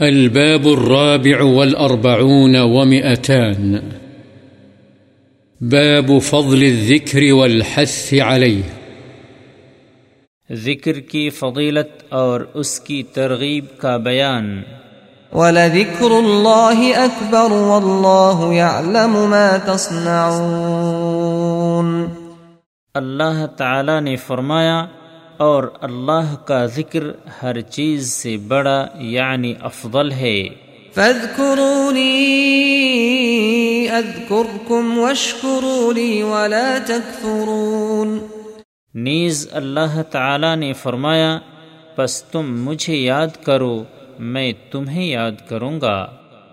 الباب الرابع والأربعون ومئتان. باب فضل الذكر والحث عليه. ذکر کی فضیلت اور اس کی ترغیب کا بیان. وَلَذِكْرُ اللَّهِ أَكْبَرُ وَاللَّهُ يَعْلَمُ مَا تَصْنَعُونَ. اللہ تعالی نے فرمایا اور اللہ کا ذکر ہر چیز سے بڑا یعنی افضل ہے۔ فَاذْكُرُونِي أَذْكُرْكُمْ وَاشْكُرُوا لِي وَلَا تَكْفُرُونَ نیز اللہ تعالی نے فرمایا پس تم مجھے یاد کرو میں تمہیں یاد کروں گا۔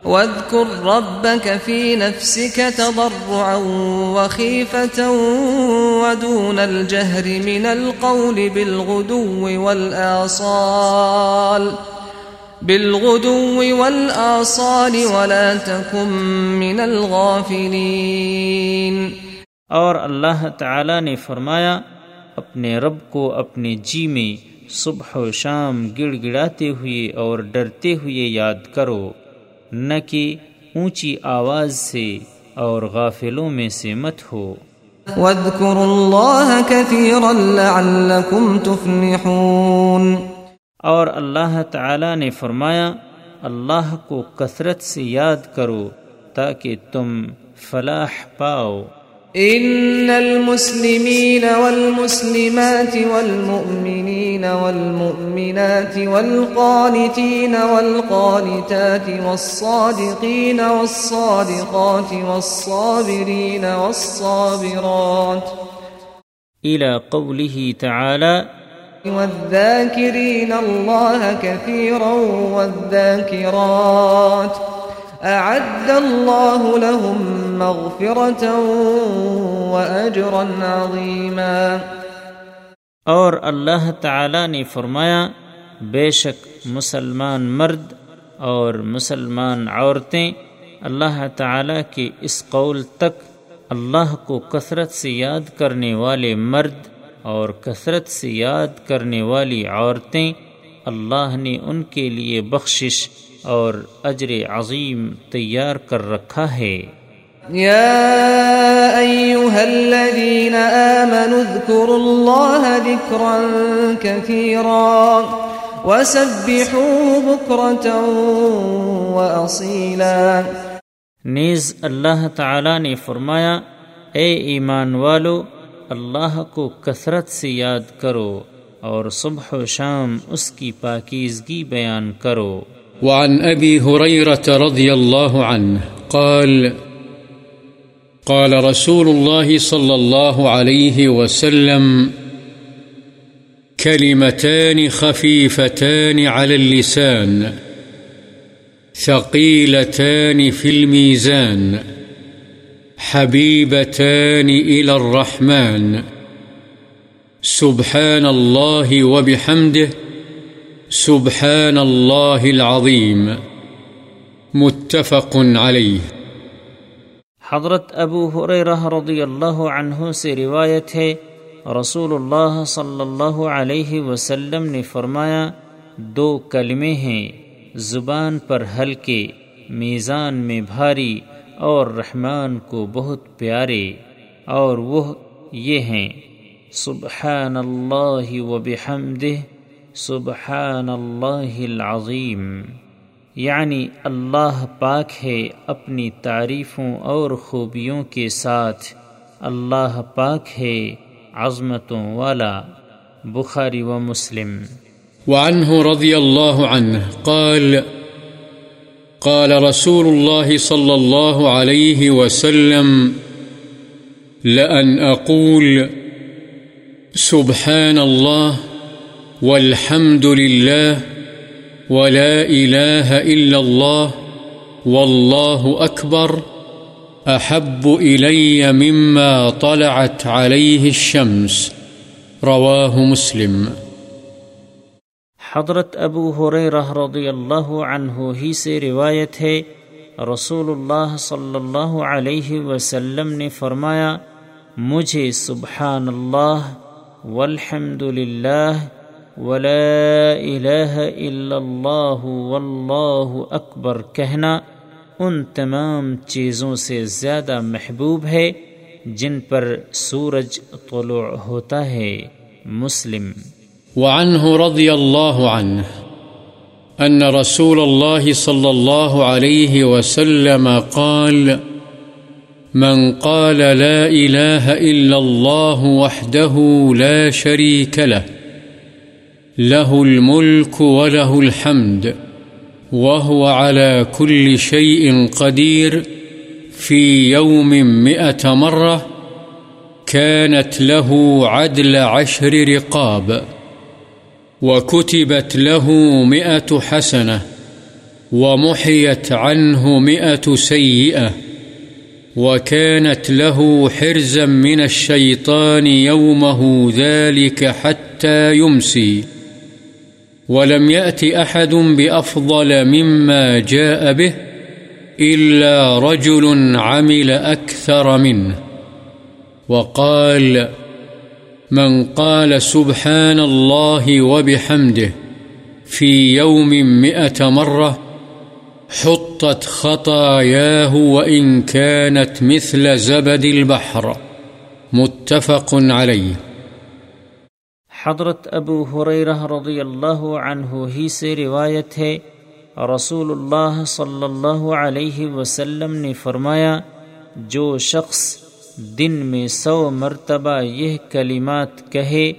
واذكر ربك في نفسك تضرعا وخيفة ودون الجهر من القول بالغدو والآصال بالغدو والآصال ولا تكن من الغافلين اور اللہ تعالی نے فرمایا، اپنے رب کو اپنے جی میں صبح و شام گڑ گڑاتے ہوئے اور ڈرتے ہوئے یاد کرو۔ نہ کہ اونچی آواز سے اور غافلوں میں سے مت ہو۔ واذكروا الله كثيرا لعلكم تفلحون۔ اور اللہ تعالی نے فرمایا اللہ کو کثرت سے یاد کرو تاکہ تم فلاح پاؤ۔ إن المسلمين والمسلمات والمؤمنين والمؤمنات والقانتين والقانتات والصادقين والصادقات والصابرين والصابرات إلى قوله تعالى والذاكرين الله كثيرا والذاكرات أعد الله لهم مغفرة وأجرا عظيما. اور اللہ تعالی نے فرمایا، بے شک مسلمان مرد اور مسلمان عورتیں اللہ تعالی کے اس قول تک اللہ کو کثرت سے یاد کرنے والے مرد اور کثرت سے یاد کرنے والی عورتیں اللہ نے ان کے لیے بخشش اور اجر عظیم تیار کر رکھا ہے۔ يا أيها الذين آمنوا اذكروا الله ذكرا كثيرا وسبحوه بكرة وأصيلا نیز اللہ تعالی نے فرمایا اے ایمان والو اللہ کو کثرت سے یاد کرو اور صبح و شام اس کی پاکیزگی بیان کرو۔ وعن أبي هريرة رضي الله عنه قال قال رسول الله صلى الله عليه وسلم، كلمتان خفيفتان على اللسان، ثقيلتان في الميزان، حبيبتان إلى الرحمن، سبحان الله وبحمده سبحان الله العظيم متفق عليه حضرت ابو حریرہ رضی اللہ عنہ سے روایت ہے رسول اللہ صلی اللہ علیہ وسلم نے فرمایا، دو کلمے ہیں، زبان پر ہلکے، میزان میں بھاری اور رحمان کو بہت پیارے، اور وہ یہ ہیں سبحان اللہ و بحمدہ سبحان اللہ العظیم یعنی اللہ پاک ہے اپنی تعریفوں اور خوبیوں کے ساتھ۔ اللہ پاک ہے عظمتوں والا، بخاری و مسلم۔ وعنه رضي الله عنه قال قال رسول الله صلى الله عليه وسلم، لأن أقول سبحان الله والحمد لله ولا إله إلا الله والله أكبر أحب إلي مما طلعت عليه الشمس رواه مسلم حضرت ابو حریرہ رضی اللہ عنہ ہی سے روایت ہے، رسول اللہ صلی اللہ علیہ وسلم نے فرمایا، مجھے سبحان اللہ والحمد للہ ولا الہ الا اللہ واللہ اکبر کہنا، ان تمام چیزوں سے زیادہ محبوب ہے جن پر سورج طلوع ہوتا ہے۔ مسلم۔ وعنه رضي الله عنه أن رسول الله صلى الله عليه وسلم قال، من قال لا إله إلا الله وحده لا شريك له. له الملك وله الحمد، وهو على كل شيء قدير، في يوم مئة مرة كانت له عدل عشر رقاب، وكتبت له مئة حسنة، ومحيت عنه مئة سيئة، وكانت له حرزا من الشيطان يومه ذلك حتى يمسي. ولم يأت أحد بأفضل مما جاء به إلا رجل عمل أكثر منه. وقال، من قال سبحان الله وبحمده في يوم مئة مرة، حطت خطاياه وإن كانت مثل زبد البحر. متفق عليه. حضرت ابو حریرہ رضی اللہ عنہ ہی سے روایت ہے رسول اللہ صلی اللہ علیہ وسلم نے فرمایا، جو شخص دن میں سو مرتبہ یہ کلمات کہے،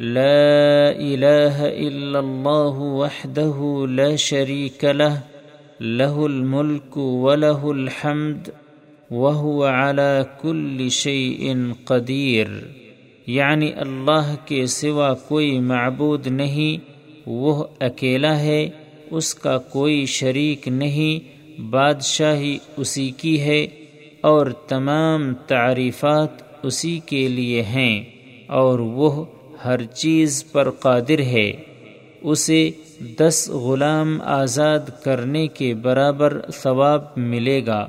لا الہ الا اللہ وحدہ لا شریک لہ لہ الملک ولہ الحمد وهو على كل شيء قدیر۔ یعنی اللہ کے سوا کوئی معبود نہیں، وہ اکیلا ہے، اس کا کوئی شریک نہیں، بادشاہی اسی کی ہے، اور تمام تعریفات اسی کے لیے ہیں، اور وہ ہر چیز پر قادر ہے۔ اسے دس غلام آزاد کرنے کے برابر ثواب ملے گا۔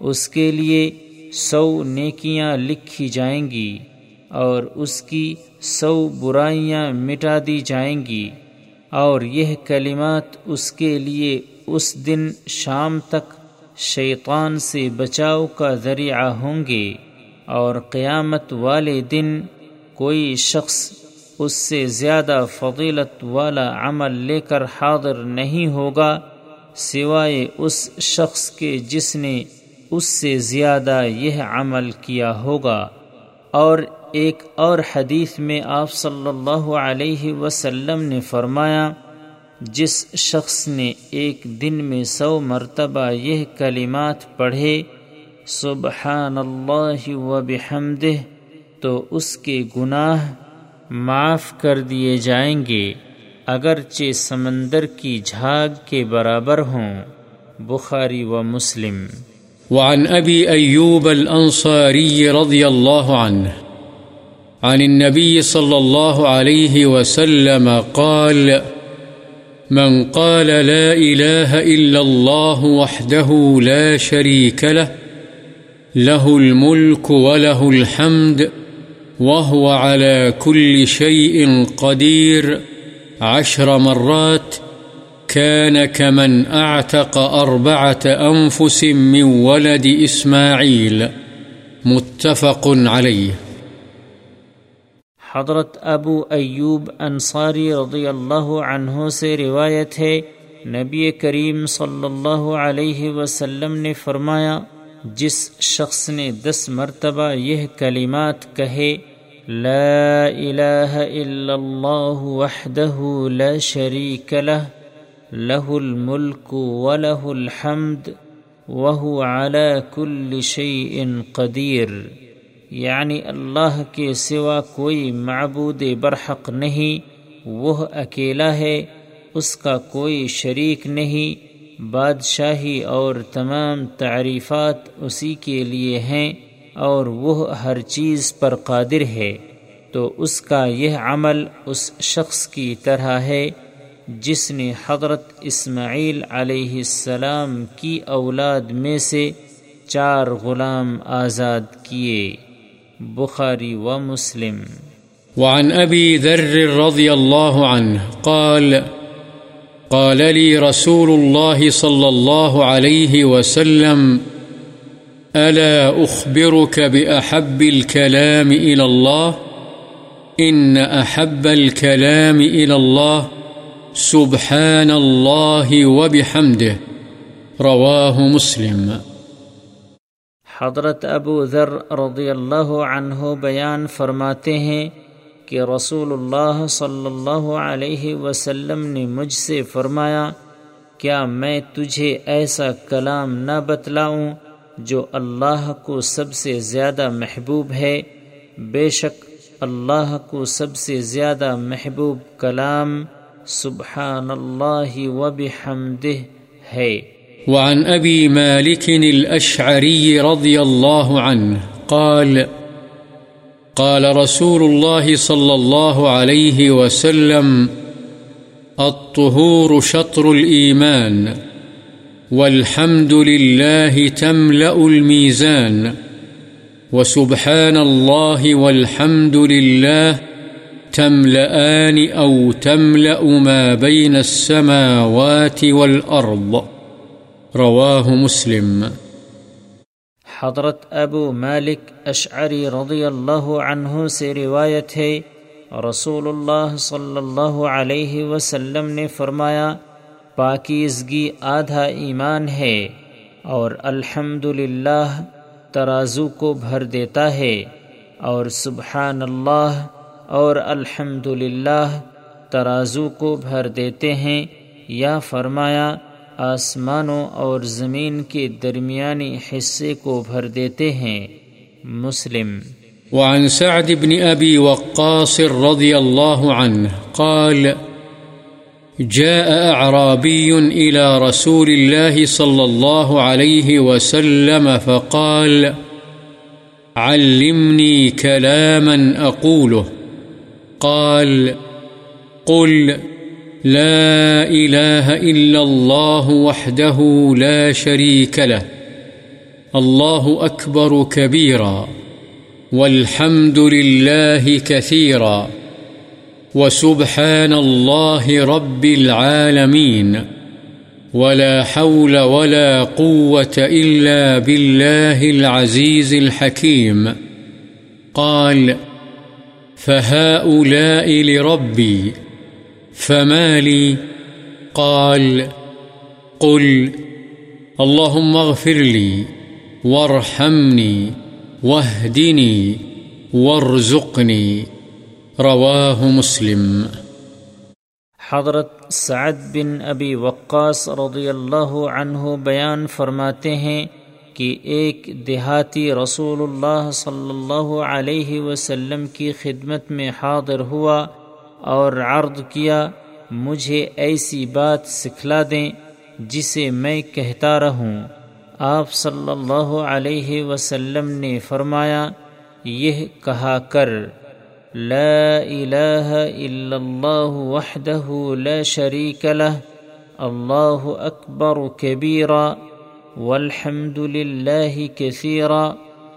اس کے لیے سو نیکیاں لکھی جائیں گی۔ اور اس کی سو برائیاں مٹا دی جائیں گی اور یہ کلمات اس کے لیے اس دن شام تک شیطان سے بچاؤ کا ذریعہ ہوں گے اور قیامت والے دن کوئی شخص اس سے زیادہ فضیلت والا عمل لے کر حاضر نہیں ہوگا سوائے اس شخص کے جس نے اس سے زیادہ یہ عمل کیا ہوگا اور ایک اور حدیث میں آپ صلی اللہ علیہ وسلم نے فرمایا، جس شخص نے ایک دن میں سو مرتبہ یہ کلمات پڑھے سبحان اللہ و بحمدہ، تو اس کے گناہ معاف کر دیے جائیں گے۔ اگرچہ سمندر کی جھاگ کے برابر ہوں۔ بخاری و مسلم۔ وعن ابی ایوب الانصاری رضی اللہ عنہ۔ عن النبي صلى الله عليه وسلم قال، من قال لا إله إلا الله وحده لا شريك له له الملك وله الحمد، وهو على كل شيء قدير، عشر مرات، كان كمن أعتق أربعة أنفس من ولد إسماعيل. متفق عليه. حضرت ابو ایوب انصاری رضی اللہ عنہ سے روایت ہے، نبی کریم صلی اللہ علیہ وسلم نے فرمایا، جس شخص نے دس مرتبہ یہ کلمات کہے، لا الہ الا اللہ وحدہ لا شریک لہ لہ الملک ولہ الحمد، وہو علی کل شیء قدیر۔ یعنی اللہ کے سوا کوئی معبود برحق نہیں، وہ اکیلا ہے، اس کا کوئی شریک نہیں، بادشاہی اور تمام تعریفات اسی کے لیے ہیں اور وہ ہر چیز پر قادر ہے۔ تو اس کا یہ عمل اس شخص کی طرح ہے جس نے حضرت اسماعیل علیہ السلام کی اولاد میں سے چار غلام آزاد کیے۔ بخاری و مسلم۔ وعن أبي ذر رضي الله عنه قال قال لي رسول الله صلى الله عليه وسلم ألا أخبرك بأحب الكلام إلى الله إن أحب الكلام إلى الله سبحان الله وبحمده رواه مسلم۔ حضرت ابو ذر رضی اللہ عنہ بیان فرماتے ہیں کہ رسول اللہ صلی اللہ علیہ وسلم نے مجھ سے فرمایا، کیا میں تجھے ایسا کلام نہ بتلاؤں جو اللہ کو سب سے زیادہ محبوب ہے؟ بے شک اللہ کو سب سے زیادہ محبوب کلام سبحان اللہ و بحمدہ ہے۔ وعن أبي مالك الأشعري رضي الله عنه قال قال رسول الله صلى الله عليه وسلم، الطهور شطر الإيمان، والحمد لله تملأ الميزان، وسبحان الله والحمد لله تملأان أو تملأ ما بين السماوات والأرض. رواه مسلم. حضرت ابو مالک اشعری رضی اللہ عنہ سے روایت ہے رسول اللہ صلی اللہ علیہ وسلم نے فرمایا، پاکیزگی آدھا ایمان ہے اور الحمد ترازو کو بھر دیتا ہے اور سبحان اللہ اور الحمد ترازو کو بھر دیتے ہیں، یا فرمایا آسمانوں اور زمین کے درمیانی حصے کو بھر دیتے ہیں۔ مسلم۔ وعن سعد بن أبي وقاص رضي الله عنه قال، جاء أعرابي إلى رسول الله صلى الله عليه وسلم فقال، علمني كلاما أقوله۔ قال، قل لا إله إلا الله وحده لا شريك له. الله أكبر كبيرا. والحمد لله كثيرا. وسبحان الله رب العالمين. ولا حول ولا قوة إلا بالله العزيز الحكيم. قال فهؤلاء لربي. فما لي؟ قال، قل، اللهم اغفر لي وارحمني واهدني وارزقني، رواه مسلم. حضرت سعد بن ابی وقاص رضی اللہ عنہ بیان فرماتے ہیں کہ ایک دیہاتی رسول اللہ صلی اللہ علیہ وسلم کی خدمت میں حاضر ہوا اور عرض کیا، مجھے ایسی بات سکھلا دیں جسے میں کہتا رہوں۔ آپ صلی اللہ علیہ وسلم نے فرمایا، یہ کہا کر، لا الہ الا اللہ وحدہ لا شریک لہ، اللہ اکبر کبیرا، والحمد للہ کثیرا،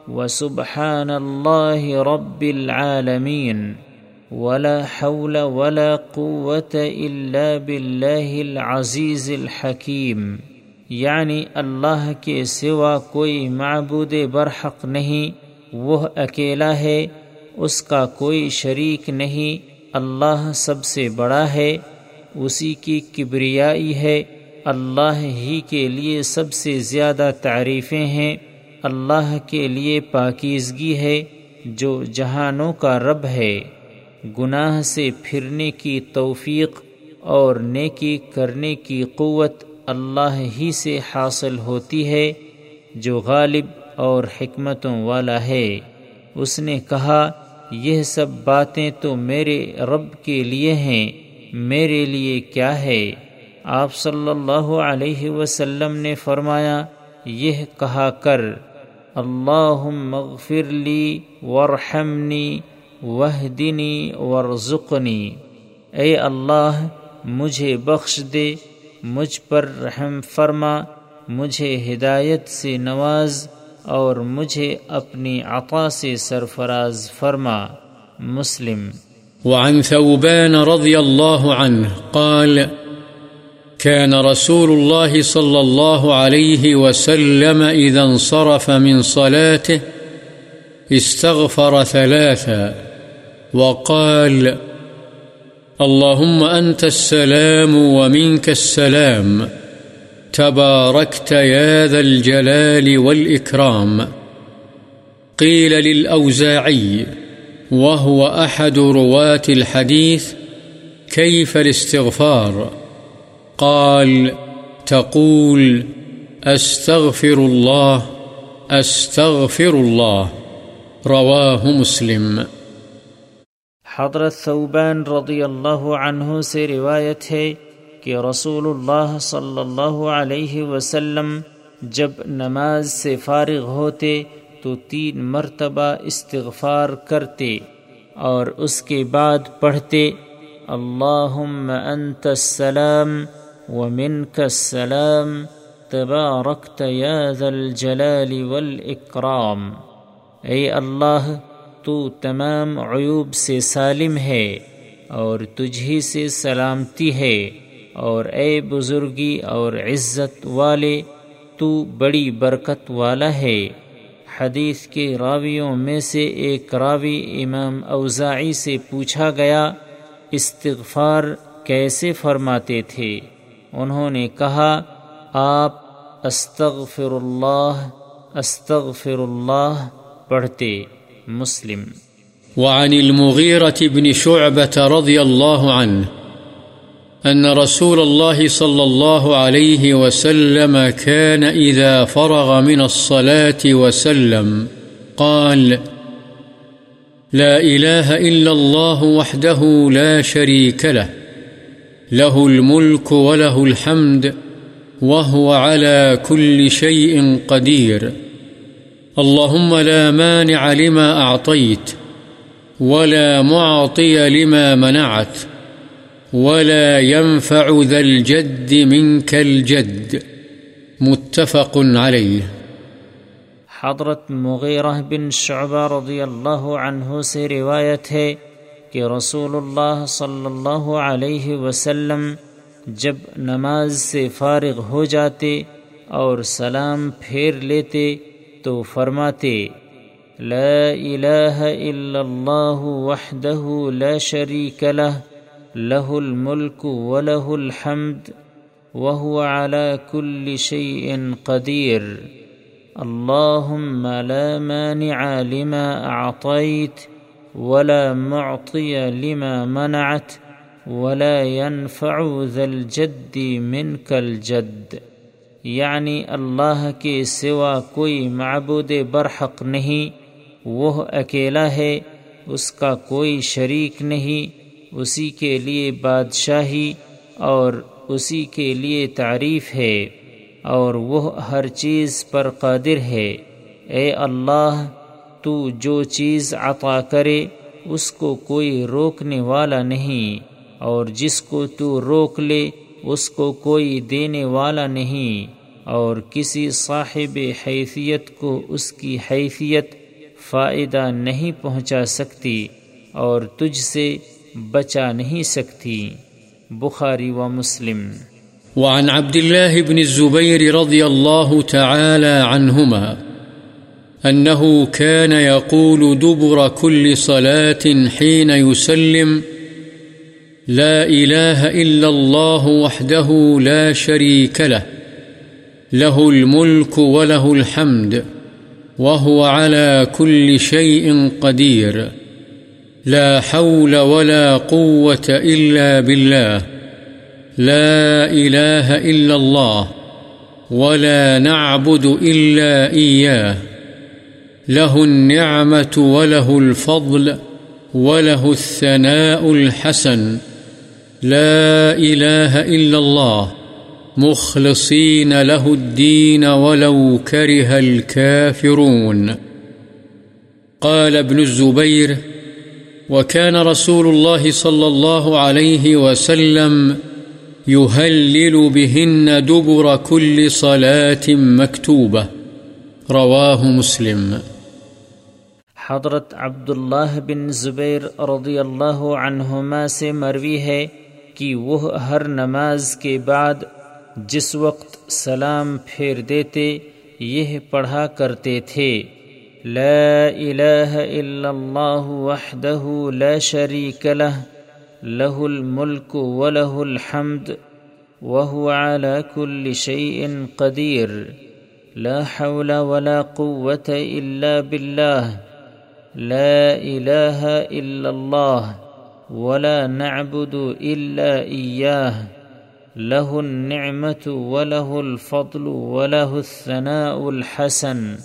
وسبحان اللہ رب العالمین۔ ولا حول ولا قوة إلا بالله العزيز الحكيم. یعنی اللہ کے سوا کوئی معبود برحق نہیں، وہ اکیلا ہے، اس کا کوئی شریک نہیں، اللہ سب سے بڑا ہے، اسی کی کبریائی ہے، اللہ ہی کے لیے سب سے زیادہ تعریفیں ہیں، اللہ کے لیے پاکیزگی ہے، جو جہانوں کا رب ہے۔ گناہ سے پھرنے کی توفیق اور نیکی کرنے کی قوت اللہ ہی سے حاصل ہوتی ہے، جو غالب اور حکمتوں والا ہے۔ اس نے کہا، یہ سب باتیں تو میرے رب کے لیے ہیں، میرے لیے کیا ہے؟ آپ صلی اللہ علیہ وسلم نے فرمایا، یہ کہا کر اللہ مغفر لی ورحمنی وحدنی ورزقنی۔ اے اللہ، مجھے بخش دے، مجھ پر رحم فرما، مجھے ہدایت سے نواز اور مجھے اپنی عطا سے سرفراز فرما۔ مسلم۔ وعن ثوبان رضي الله عنه قال كان رسول الله صلى الله عليه وسلم إذا انصرف من صلاته استغفر ثلاثا وقال، اللهم أنت السلام ومنك السلام، تباركت يا ذا الجلال والإكرام. قيل للأوزاعي، وهو أحد رواة الحديث، كيف الاستغفار؟ قال، تقول، أستغفر الله أستغفر الله، رواه مسلم. حضرت ثوبان رضی اللہ عنہ سے روایت ہے کہ رسول اللہ صلی اللہ علیہ وسلم جب نماز سے فارغ ہوتے تو تین مرتبہ استغفار کرتے اور اس کے بعد پڑھتے، اللہم انت السلام ومنک السلام، تبارکت یا ذا الجلال والاکرام اے اللہ تو تمام عیوب سے سالم ہے اور تجھی سے سلامتی ہے اور اے بزرگی اور عزت والے، تو بڑی برکت والا ہے۔ حدیث کے راویوں میں سے ایک راوی امام اوزاعی سے پوچھا گیا، استغفار کیسے فرماتے تھے؟ انہوں نے کہا، آپ استغفر اللہ استغفر اللہ پڑھتے۔ مسلم. وعن المغيرة بن شعبة رضي الله عنه أن رسول الله صلى الله عليه وسلم كان إذا فرغ من الصلاة وسلم قال لا إله إلا الله وحده لا شريك له له الملك وله الحمد، وهو على كل شيء قدير. اللهم لا مانع لما أعطيت ولا معطي لما منعت ولا ينفع ذا الجد منك الجد متفق عليه. حضرت مغیرہ بن شعبہ رضی اللہ عنہ سے روایت ہے کہ رسول اللہ صلی اللہ علیہ وسلم جب نماز سے فارغ ہو جاتے اور سلام پھیر لیتے تو فرماتے، لا الہ الا اللہ وحدہ لا شریک له له الملک وله الحمد وهو على كل شيء قدير اللهم لا مانع لما أعطيت ولا معطي لما منعت ولا ينفع ذا الجد منك الجد۔ یعنی اللہ کے سوا کوئی معبود برحق نہیں، وہ اکیلا ہے، اس کا کوئی شریک نہیں، اسی کے لیے بادشاہی اور اسی کے لیے تعریف ہے، اور وہ ہر چیز پر قادر ہے۔ اے اللہ، تو جو چیز عطا کرے، اس کو کوئی روکنے والا نہیں، اور جس کو تو روک لے، اس کو کوئی دینے والا نہیں۔ اور کسی صاحب حیثیت کو اس کی حیثیت فائدہ نہیں پہنچا سکتی اور تجھ سے بچا نہیں سکتی۔ بخاری و مسلم۔ وعن عبد الله بن الزبير رضي الله تعالى عنهما أنه كان يقول دبر كل صلاة حين يسلم لا إله إلا الله وحده لا شريك له له الملك وله الحمد، وهو على كل شيء قدير. لا حول ولا قوة إلا بالله. لا إله إلا الله، ولا نعبد إلا إياه. له النعمة وله الفضل، وله الثناء الحسن. لا إله إلا الله. مخلصين له الدين ولو كره الكافرون قال ابن الزبير وكان رسول الله صلى الله عليه وسلم يهلل بهن دبر كل صلاة مكتوبة رواه مسلم. حضرت عبداللہ بن زبیر رضی اللہ عنہما سے مروی ہے کہ وہ ہر نماز کے بعد جس وقت سلام پھیر دیتے، یہ پڑھا کرتے تھے۔ لا الہ الا اللہ وحدہ لا شریک لہ لہ الملک ولہ الحمد وهو على كل شيء قدير لا حول ولا قوة إلا بالله لا إله إلا الله ولا نعبد إلا إياه له النعمة وله الفضل وله الثناء الحسن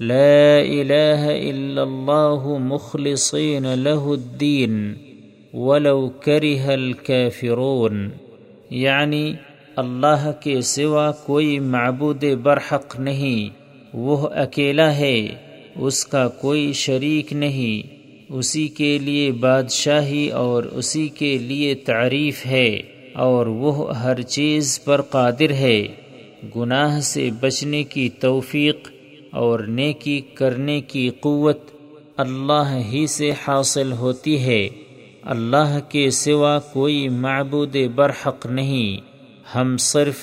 لا إله إلا الله مخلصين له الدين ولو كره الكافرون یعنی اللہ کے سوا کوئی معبود برحق نہیں، وہ اکیلا ہے، اس کا کوئی شریک نہیں، اسی کے لیے بادشاہی اور اسی کے لیے تعریف ہے۔ اور وہ ہر چیز پر قادر ہے۔ گناہ سے بچنے کی توفیق اور نیکی کرنے کی قوت اللہ ہی سے حاصل ہوتی ہے۔ اللہ کے سوا کوئی معبود برحق نہیں۔ ہم صرف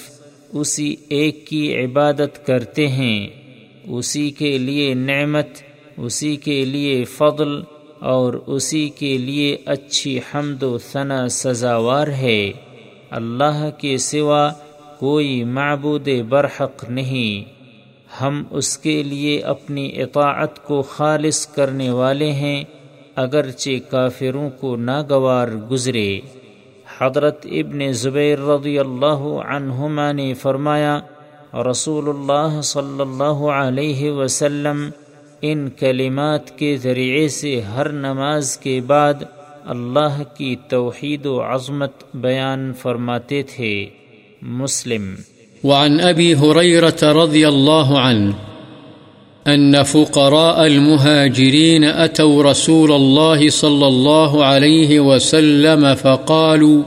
اسی ایک کی عبادت کرتے ہیں۔ اسی کے لیے نعمت، اسی کے لیے فضل اور اسی کے لیے اچھی حمد و ثنا سزاوار ہے۔ اللہ کے سوا کوئی معبود برحق نہیں۔ ہم اس کے لیے اپنی اطاعت کو خالص کرنے والے ہیں، اگرچہ کافروں کو ناگوار گزرے۔ حضرت ابن زبیر رضی اللہ عنہما نے فرمایا، رسول اللہ صلی اللہ علیہ وسلم ان کلمات کے ذریعے سے ہر نماز کے بعد اللہ کی توحید و عظمت بیان فرماتے تھے مسلم۔ وعن رضی اللہ عنہ أن فقراء المهاجرين أتوا رسول الله صلى الله عليه وسلم فقالوا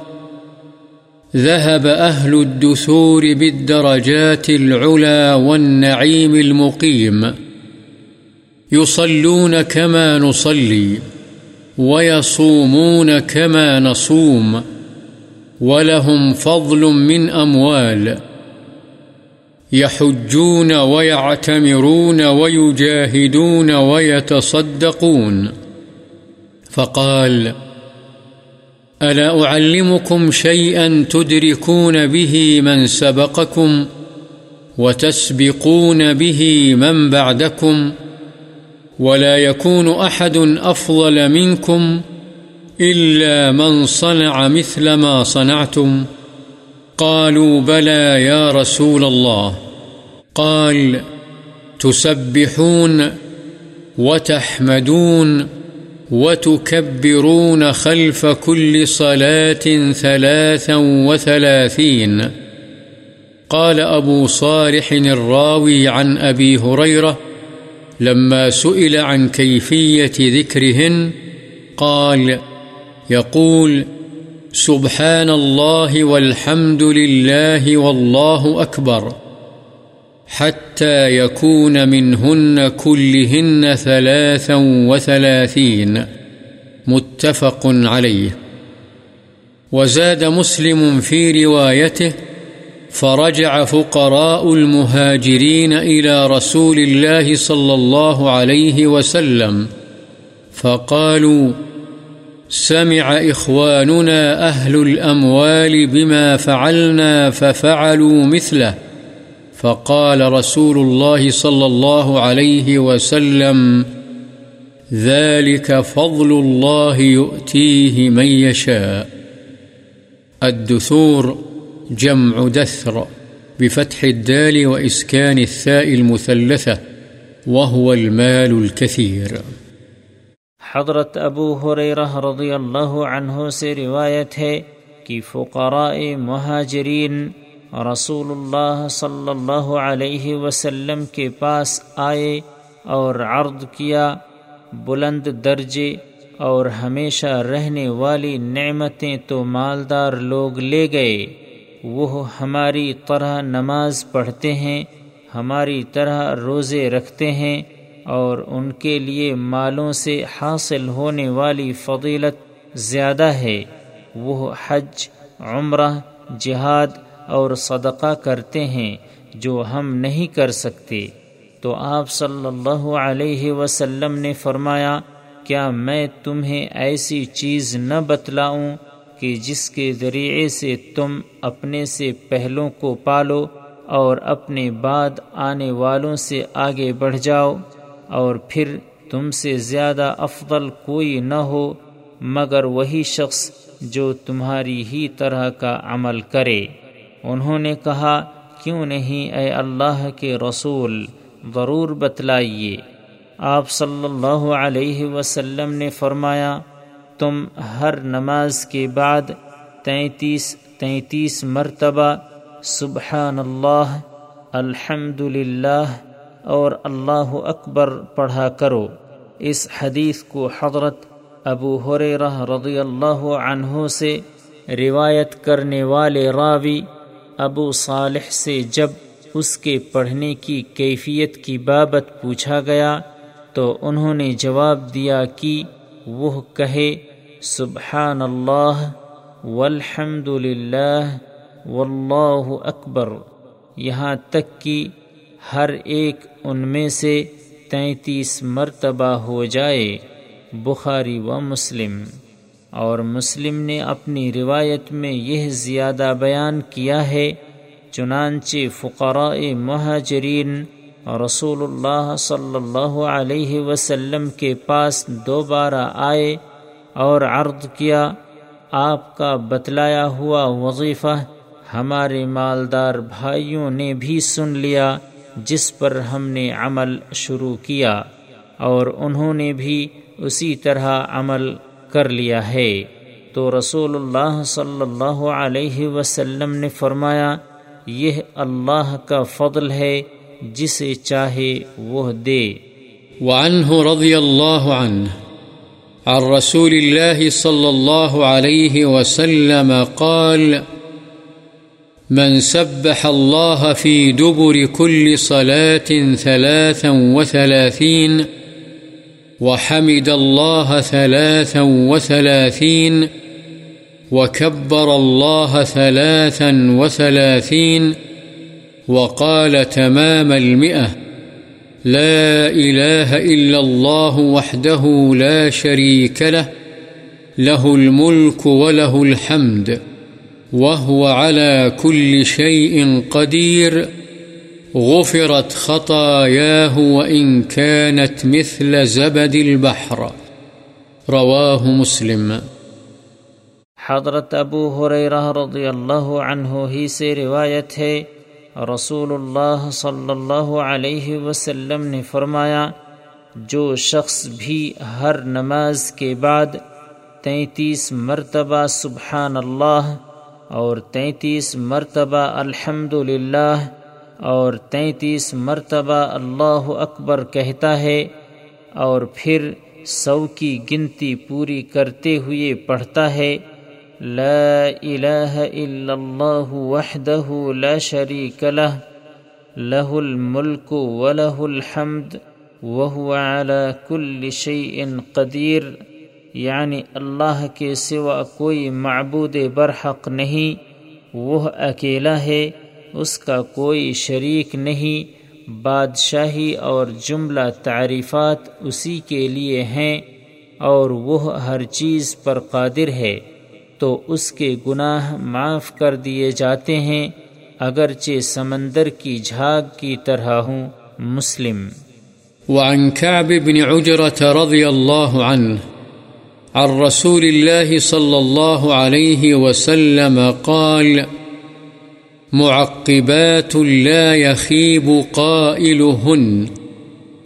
ذهب أهل الدثور بالدرجات العلا والنعيم المقيم يصلون كما نصلي ويصومون كما نصوم ولهم فضل من أموال يحجون ويعتمرون ويجاهدون ويتصدقون فقال ألا أعلمكم شيئا تدركون به من سبقكم وتسبقون به من بعدكم ولا يكون أحد أفضل منكم إلا من صنع مثل ما صنعتم. قالوا بلى يا رسول الله. قال تسبحون وتحمدون وتكبرون خلف كل صلاة ثلاثا وثلاثين. قال أبو صالح الراوي عن أبي هريرة لما سئل عن كيفية ذكرهن قال، يقول، سبحان الله والحمد لله والله أكبر، حتى يكون منهن كلهن ثلاثا وثلاثين، متفق عليه. وزاد مسلم في روايته فرجع فقراء المهاجرين إلى رسول الله صلى الله عليه وسلم فقالوا، سمع إخواننا أهل الأموال بما فعلنا ففعلوا مثله. فقال رسول الله صلى الله عليه وسلم، ذلك فضل الله يؤتيه من يشاء. الدثور جمع دثر بفتح الدال وإسكان الثاء المثلثة وهو المال الكثير. حضرت ابو حریرہ رضی اللہ عنہ سے روایت ہے کہ فقراء مہاجرین رسول اللہ صلی اللہ علیہ وسلم کے پاس آئے اور عرض کیا، بلند درجے اور ہمیشہ رہنے والی نعمتیں تو مالدار لوگ لے گئے۔ وہ ہماری طرح نماز پڑھتے ہیں، ہماری طرح روزے رکھتے ہیں اور ان کے لیے مالوں سے حاصل ہونے والی فضیلت زیادہ ہے۔ وہ حج، عمرہ، جہاد اور صدقہ کرتے ہیں جو ہم نہیں کر سکتے۔ تو آپ صلی اللہ علیہ وسلم نے فرمایا، کیا میں تمہیں ایسی چیز نہ بتلاؤں کہ جس کے ذریعے سے تم اپنے سے پہلوں کو پالو اور اپنے بعد آنے والوں سے آگے بڑھ جاؤ اور پھر تم سے زیادہ افضل کوئی نہ ہو، مگر وہی شخص جو تمہاری ہی طرح کا عمل کرے۔ انہوں نے کہا، کیوں نہیں اے اللہ کے رسول، ضرور بتلائیے؟ آپ صلی اللہ علیہ وسلم نے فرمایا تم ہر نماز کے بعد تینتیس تینتیس مرتبہ سبحان اللہ الحمد للہ اور اللہ اکبر پڑھا کرو۔ اس حدیث کو حضرت ابو حریرہ رضی اللہ عنہ سے روایت کرنے والے راوی ابو صالح سے جب اس کے پڑھنے کی کیفیت کی بابت پوچھا گیا تو انہوں نے جواب دیا کہ وہ کہے سبحان اللہ والحمد للہ واللہ اکبر۔ یہاں تک کہ ہر ایک ان میں سے تینتیس مرتبہ ہو جائے، بخاری و مسلم۔ اور مسلم نے اپنی روایت میں یہ زیادہ بیان کیا ہے، چنانچہ فقراء مہاجرین رسول اللہ صلی اللہ علیہ وسلم کے پاس دوبارہ آئے اور عرض کیا، آپ کا بتلایا ہوا وظیفہ ہمارے مالدار بھائیوں نے بھی سن لیا، جس پر ہم نے عمل شروع کیا، اور انہوں نے بھی اسی طرح عمل کر لیا ہے۔ تو رسول اللہ صلی اللہ علیہ وسلم نے فرمایا، یہ اللہ کا فضل ہے، جسے چاہے وہ دے۔ وعنه رضي الله عنه عن رسول الله صلى الله عليه وسلم قال، من سبح الله في دبر كل صلاة ثلاثا وثلاثين، وحمد الله ثلاثا وثلاثين، وكبر الله ثلاثا وثلاثين، وقال تمام المئة. لا إله إلا الله وحده لا شريك له له الملك وله الحمد، وهو على كل شيء قدير، غفرت خطاياه وإن كانت مثل زبد البحر، رواه مسلم. حضرت ابو حریرہ رضی اللہ عنہ ہی سے روایت ہے رسول اللہ صلی اللہ علیہ وسلم نے فرمایا، جو شخص بھی ہر نماز کے بعد تینتیس مرتبہ سبحان اللہ اور تینتیس مرتبہ الحمد للہ اور تینتیس مرتبہ اللہ اکبر کہتا ہے اور پھر سو کی گنتی پوری کرتے ہوئے پڑھتا ہے لا إله إلا الله وحده لا شريك له له الملك وله الحمد، وهو على كل شيء قدير. یعنی اللہ کے سوا کوئی معبود برحق نہیں، وہ اکیلا ہے، اس کا کوئی شریک نہیں، بادشاہی اور جملہ تعریفات اسی کے لیے ہیں، اور وہ ہر چیز پر قادر ہے۔ تو اس کے گناہ معاف کر دیے جاتے ہیں، اگرچہ سمندر کی جھاگ کی طرح ہوں، مسلم۔ وعن كعب بن عجرة رضي الله عنه، عن رسول الله صلى الله عليه وسلم قال، معقبات لا يخيب قائلهن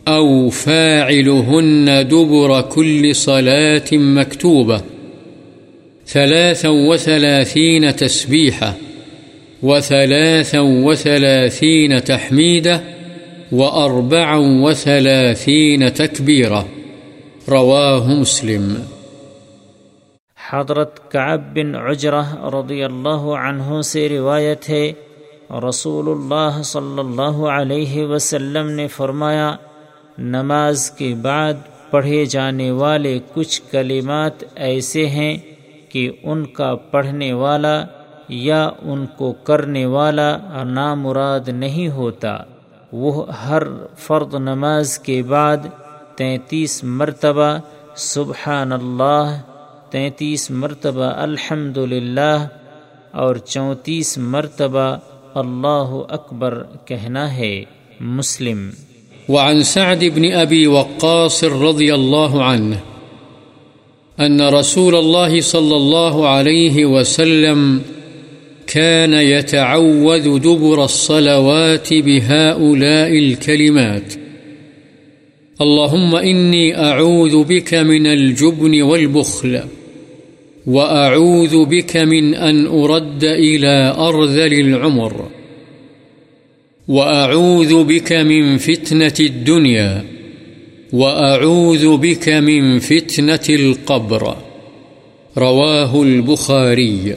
أو فاعلهن دبر كل صلاة مكتوبة. ثلاثا وثلاثين تسبيحة وثلاثا وثلاثين تحميدة وأربعا وثلاثين تكبيرة رواه مسلم. حضرت کعب بن عجرہ رضی اللہ عنہ سے روایت ہے رسول اللہ صلی اللہ علیہ وسلم نے فرمایا، نماز کے بعد پڑھے جانے والے کچھ کلمات ایسے ہیں کہ ان کا پڑھنے والا یا ان کو کرنے والا نامراد نہیں ہوتا۔ وہ ہر فرد نماز کے بعد تینتیس مرتبہ سبحان اللہ تینتیس مرتبہ الحمد اور چونتیس مرتبہ اللہ اکبر کہنا ہے۔ مسلم۔ وعن سعد بن أبي وقاص رضي الله عنه أن رسول الله صلى الله عليه وسلم كان يتعوذ دبر الصلوات بهؤلاء الكلمات. اللهم إني أعوذ بك من الجبن والبخل، وأعوذ بك من أن أرد إلى أرذل العمر، وأعوذ بك من فتنة الدنيا. وأعوذ بك من فتنة القبر۔ رواه البخاري۔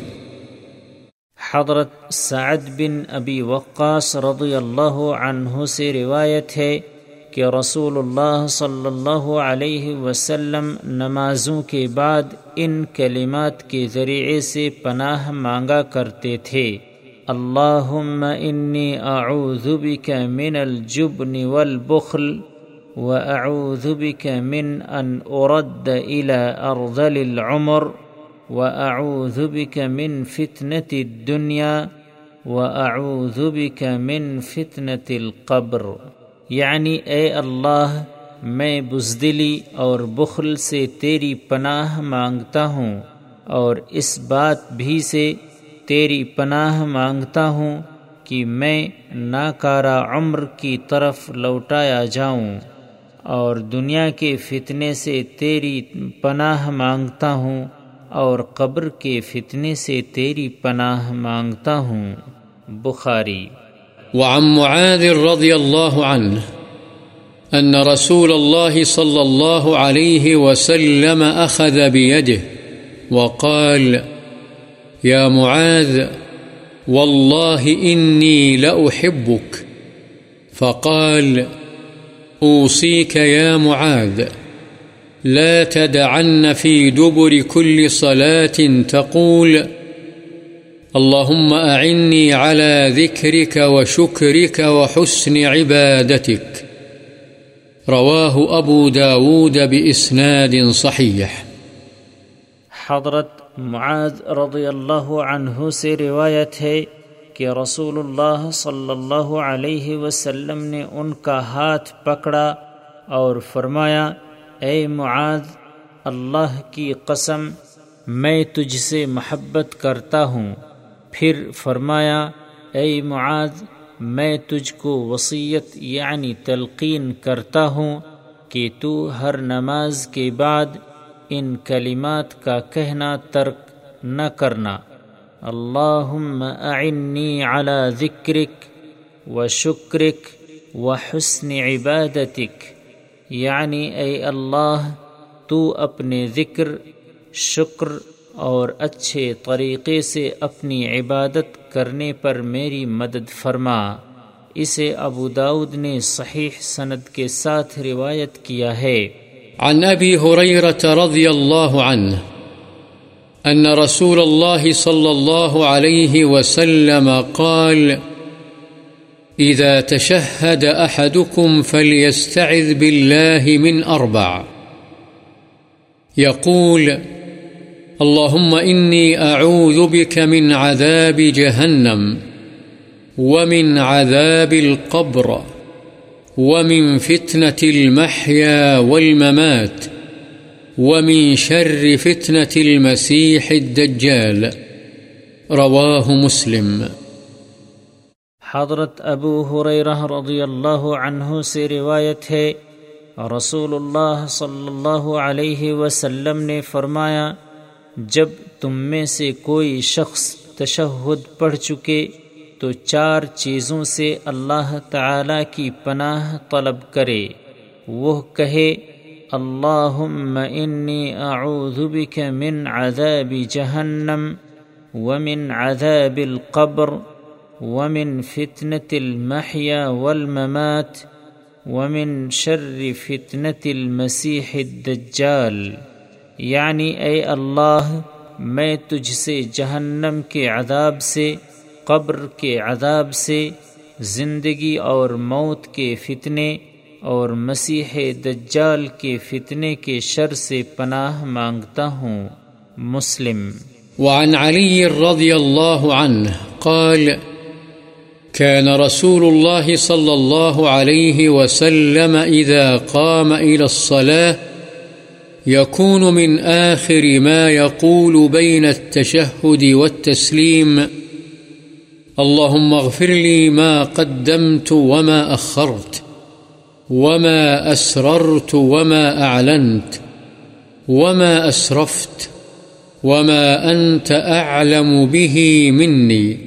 حضرت سعد بن ابی وقاص رضی اللہ عنہ سے روایت ہے کہ رسول اللہ صلی اللہ علیہ وسلم نمازوں کے بعد ان کلمات کے ذریعے سے پناہ مانگا کرتے تھے۔ اللهم إني أعوذ بك من الجبن والبخل۔ وأعوذ بك من أن أرد إلى أرذل العمر وأعوذ بك من فتنة الدنيا وأعوذ بك من فتنة القبر. یعنی اے اللہ، میں بزدلی اور بخل سے تیری پناہ مانگتا ہوں اور اس بات بھی سے تیری پناہ مانگتا ہوں کہ میں ناکارہ عمر کی طرف لوٹایا جاؤں۔ اور دنیا کے فتنے سے تیری پناہ مانگتا ہوں اور قبر کے فتنے سے تیری پناہ مانگتا ہوں۔ بخاری۔ وعن معاذ رضی اللہ عنہ ان رسول الله صلى الله عليه وسلم أخذ بيده وقال يا معاذ والله إني لأحبك فقال أوصيك يا معاذ، لا تدعن في دبر كل صلاة تقول، اللهم أعني على ذكرك وشكرك وحسن عبادتك. رواه أبو داود بإسناد صحيح. حضرت معاذ رضی اللہ عنہ سے روایت ہے کہ رسول اللہ صلی اللہ علیہ وسلم نے ان کا ہاتھ پکڑا اور فرمایا، اے معاذ، اللہ کی قسم، میں تجھ سے محبت کرتا ہوں۔ پھر فرمایا، اے معاذ، میں تجھ کو وصیت یعنی تلقین کرتا ہوں کہ تو ہر نماز کے بعد ان کلمات کا کہنا ترک نہ کرنا۔ اللہم اعنی علی ذکرک و شکرک و حسن عبادتک یعنی اے اللہ تو اپنے ذکر شکر اور اچھے طریقے سے اپنی عبادت کرنے پر میری مدد فرما۔ اسے ابو داود نے صحیح سند کے ساتھ روایت کیا ہے۔ عن أبي هريرة رضي الله عنه أن رسول الله صلى الله عليه وسلم قال، إذا تشهد أحدكم فليستعذ بالله من أربع. يقول، اللهم إني أعوذ بك من عذاب جهنم، ومن عذاب القبر، ومن فتنة المحيا والممات ومن شر فتنة المسيح الدجال۔ رواه مسلم۔ حضرت ابو حریرہ رضی اللہ عنہ سے روایت ہے، رسول اللہ صلی اللہ علیہ وسلم نے فرمایا، جب تم میں سے کوئی شخص تشہد پڑھ چکے، تو چار چیزوں سے اللہ تعالی کی پناہ طلب کرے۔ وہ کہے اللہم انی اعوذ بک من عذاب جہنم ومن عذاب القبر ومن فتنة المحيا والممات ومن شر فتنة المسیح الدجال. یعنی اے اللہ، میں تجھ سے جہنم کے عذاب سے، قبر کے عذاب سے، زندگی اور موت کے فتنے اور مسیح دجال کے فتنے کے شر سے پناہ مانگتا ہوں، مسلم۔ وعن علي رضي الله عنه قال كان رسول الله صلى الله عليه وسلم إذا قام إلى الصلاة يكون من آخر ما يقول بين التشهد والتسليم اللهم اغفر لي ما قدمت وما أخرت وما أسررت وما أعلنت وما أسرفت وما أنت أعلم به مني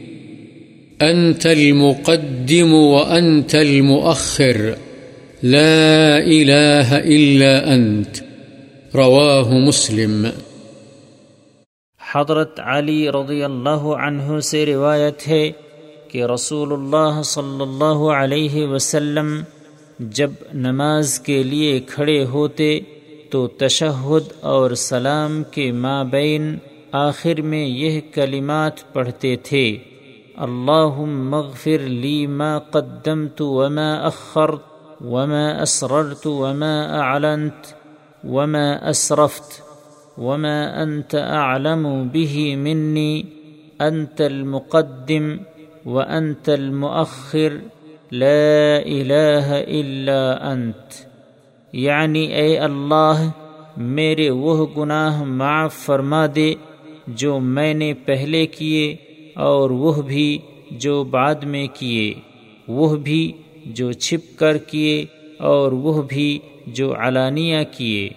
أنت المقدم وأنت المؤخر لا إله إلا أنت رواه مسلم حضرت علی رضی اللہ عنہ سے روایت ہے کہ رسول اللہ صلی اللہ علیہ وسلم جب نماز کے لیے کھڑے ہوتے تو تشہد اور سلام کے مابین آخر میں یہ کلمات پڑھتے تھے اللہ مغفر لی ما قدمت وما اخرت وما اسررت وما اعلنت وما اسرفت وما أنت أعلم به مني أنت المقدم وأنت المؤخر لا إله إلا أنت یعنی اے اللہ، میرے وہ گناہ معاف فرما دے جو میں نے پہلے کیے اور وہ بھی جو بعد میں کیے، وہ بھی جو چھپ کر کیے اور وہ بھی جو علانیہ کیے،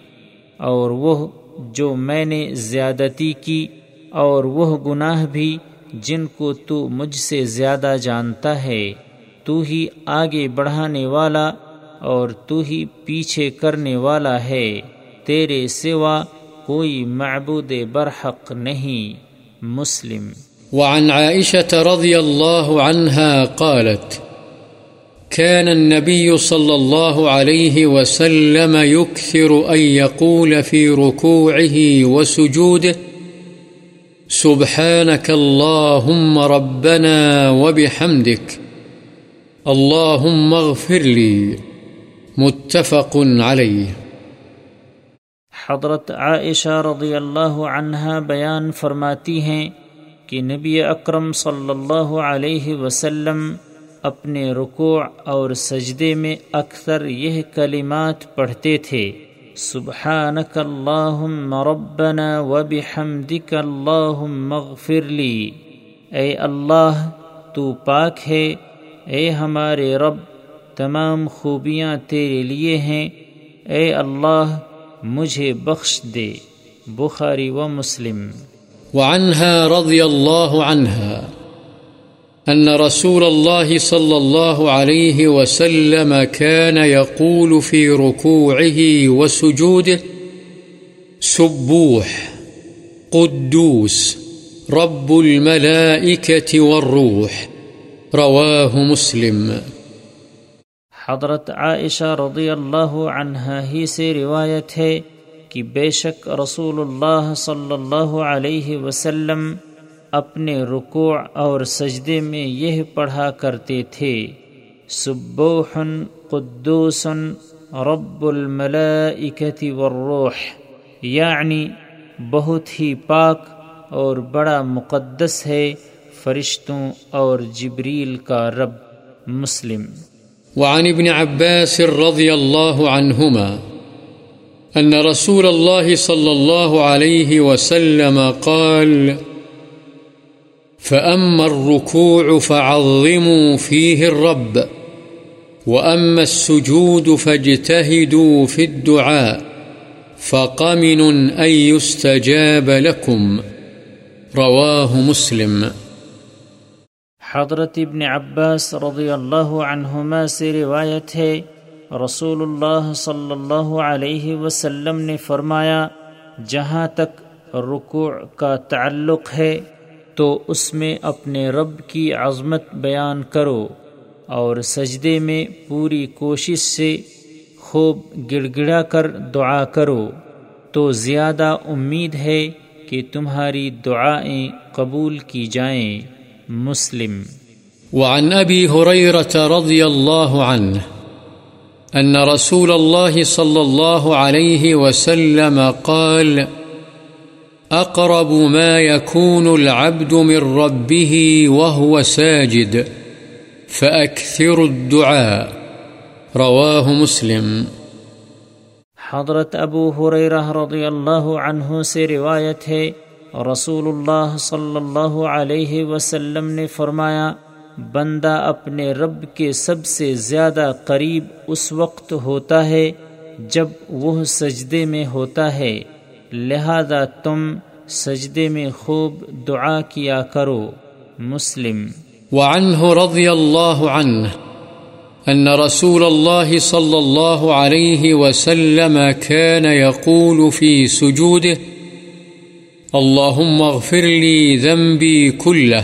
اور وہ جو میں نے زیادتی کی اور وہ گناہ بھی جن کو تو مجھ سے زیادہ جانتا ہے۔ تو ہی آگے بڑھانے والا اور تو ہی پیچھے کرنے والا ہے۔ تیرے سوا کوئی معبود برحق نہیں۔ مسلم۔ وعن عائشة رضي الله عنها قالت كان النبي صلى الله عليه وسلم يكثر أن يقول في ركوعه وسجوده سبحانك اللهم ربنا وبحمدك اللهم اغفر لي متفق عليه حضرت عائشہ رضی اللہ عنہا بیان فرماتی ہیں کہ نبی اکرم صلی اللہ علیہ وسلم اپنے رکوع اور سجدے میں اکثر یہ کلمات پڑھتے تھے، سبحانک اللہم ربنا وبحمدک اللہم اغفر لی۔ اے اللہ، تو پاک ہے اے ہمارے رب، تمام خوبیاں تیرے لیے ہیں۔ اے اللہ، مجھے بخش دے۔ بخاری و مسلم۔ وعنها رضی اللہ عنها أن رسول الله صلى الله عليه وسلم كان يقول في ركوعه وسجوده سبوح، قدوس، رب الملائكة والروح۔ رواه مسلم. حضرت عائشہ رضی اللہ عنہ ہی سے روایت ہے کہ بے شک رسول اللہ صلی اللہ علیہ وسلم اپنے رکوع اور سجدے میں یہ پڑھا کرتے تھے، سبوح قدوس رب الملائکت والروح یعنی بہت ہی پاک اور بڑا مقدس ہے فرشتوں اور جبریل کا رب مسلم۔ وعن ابن عباس رضی اللہ عنہما ان رسول اللہ صلی اللہ علیہ وسلم قال، فأما الركوع فعظموا فيه الرب، وأما السجود فاجتهدوا في الدعاء، فقمن أن يستجاب لكم، رواه مسلم۔ حضرت ابن عباس رضی اللہ عنہما سے روایت ہے رسول اللہ صلی اللہ علیہ وسلم نے فرمایا، جہاں تک رکوع کا تعلق ہے، تو اس میں اپنے رب کی عظمت بیان کرو اور سجدے میں پوری کوشش سے خوب گڑ گڑا کر دعا کرو۔ تو زیادہ امید ہے کہ تمہاری دعائیں قبول کی جائیں۔ مسلم۔ وعن أبي هريرة رضي الله عنه أن رسول الله صلى الله عليه وسلم قال أقرب ما يكون العبد من ربه وهو ساجد فأكثر الدعاء. رواه مسلم. حضرت ابو حریرہ رضی اللہ عنہ سے روایت ہے رسول اللہ صلی اللہ علیہ وسلم نے فرمایا، بندہ اپنے رب کے سب سے زیادہ قریب اس وقت ہوتا ہے جب وہ سجدے میں ہوتا ہے۔ لہذا تم سجدے میں خوب دعا کیا کرو۔ مسلم۔ وعنه رضی اللہ عنہ أن رسول الله صلى الله عليه وسلم كان يقول في سجوده اللهم اغفر لي ذنبي كله،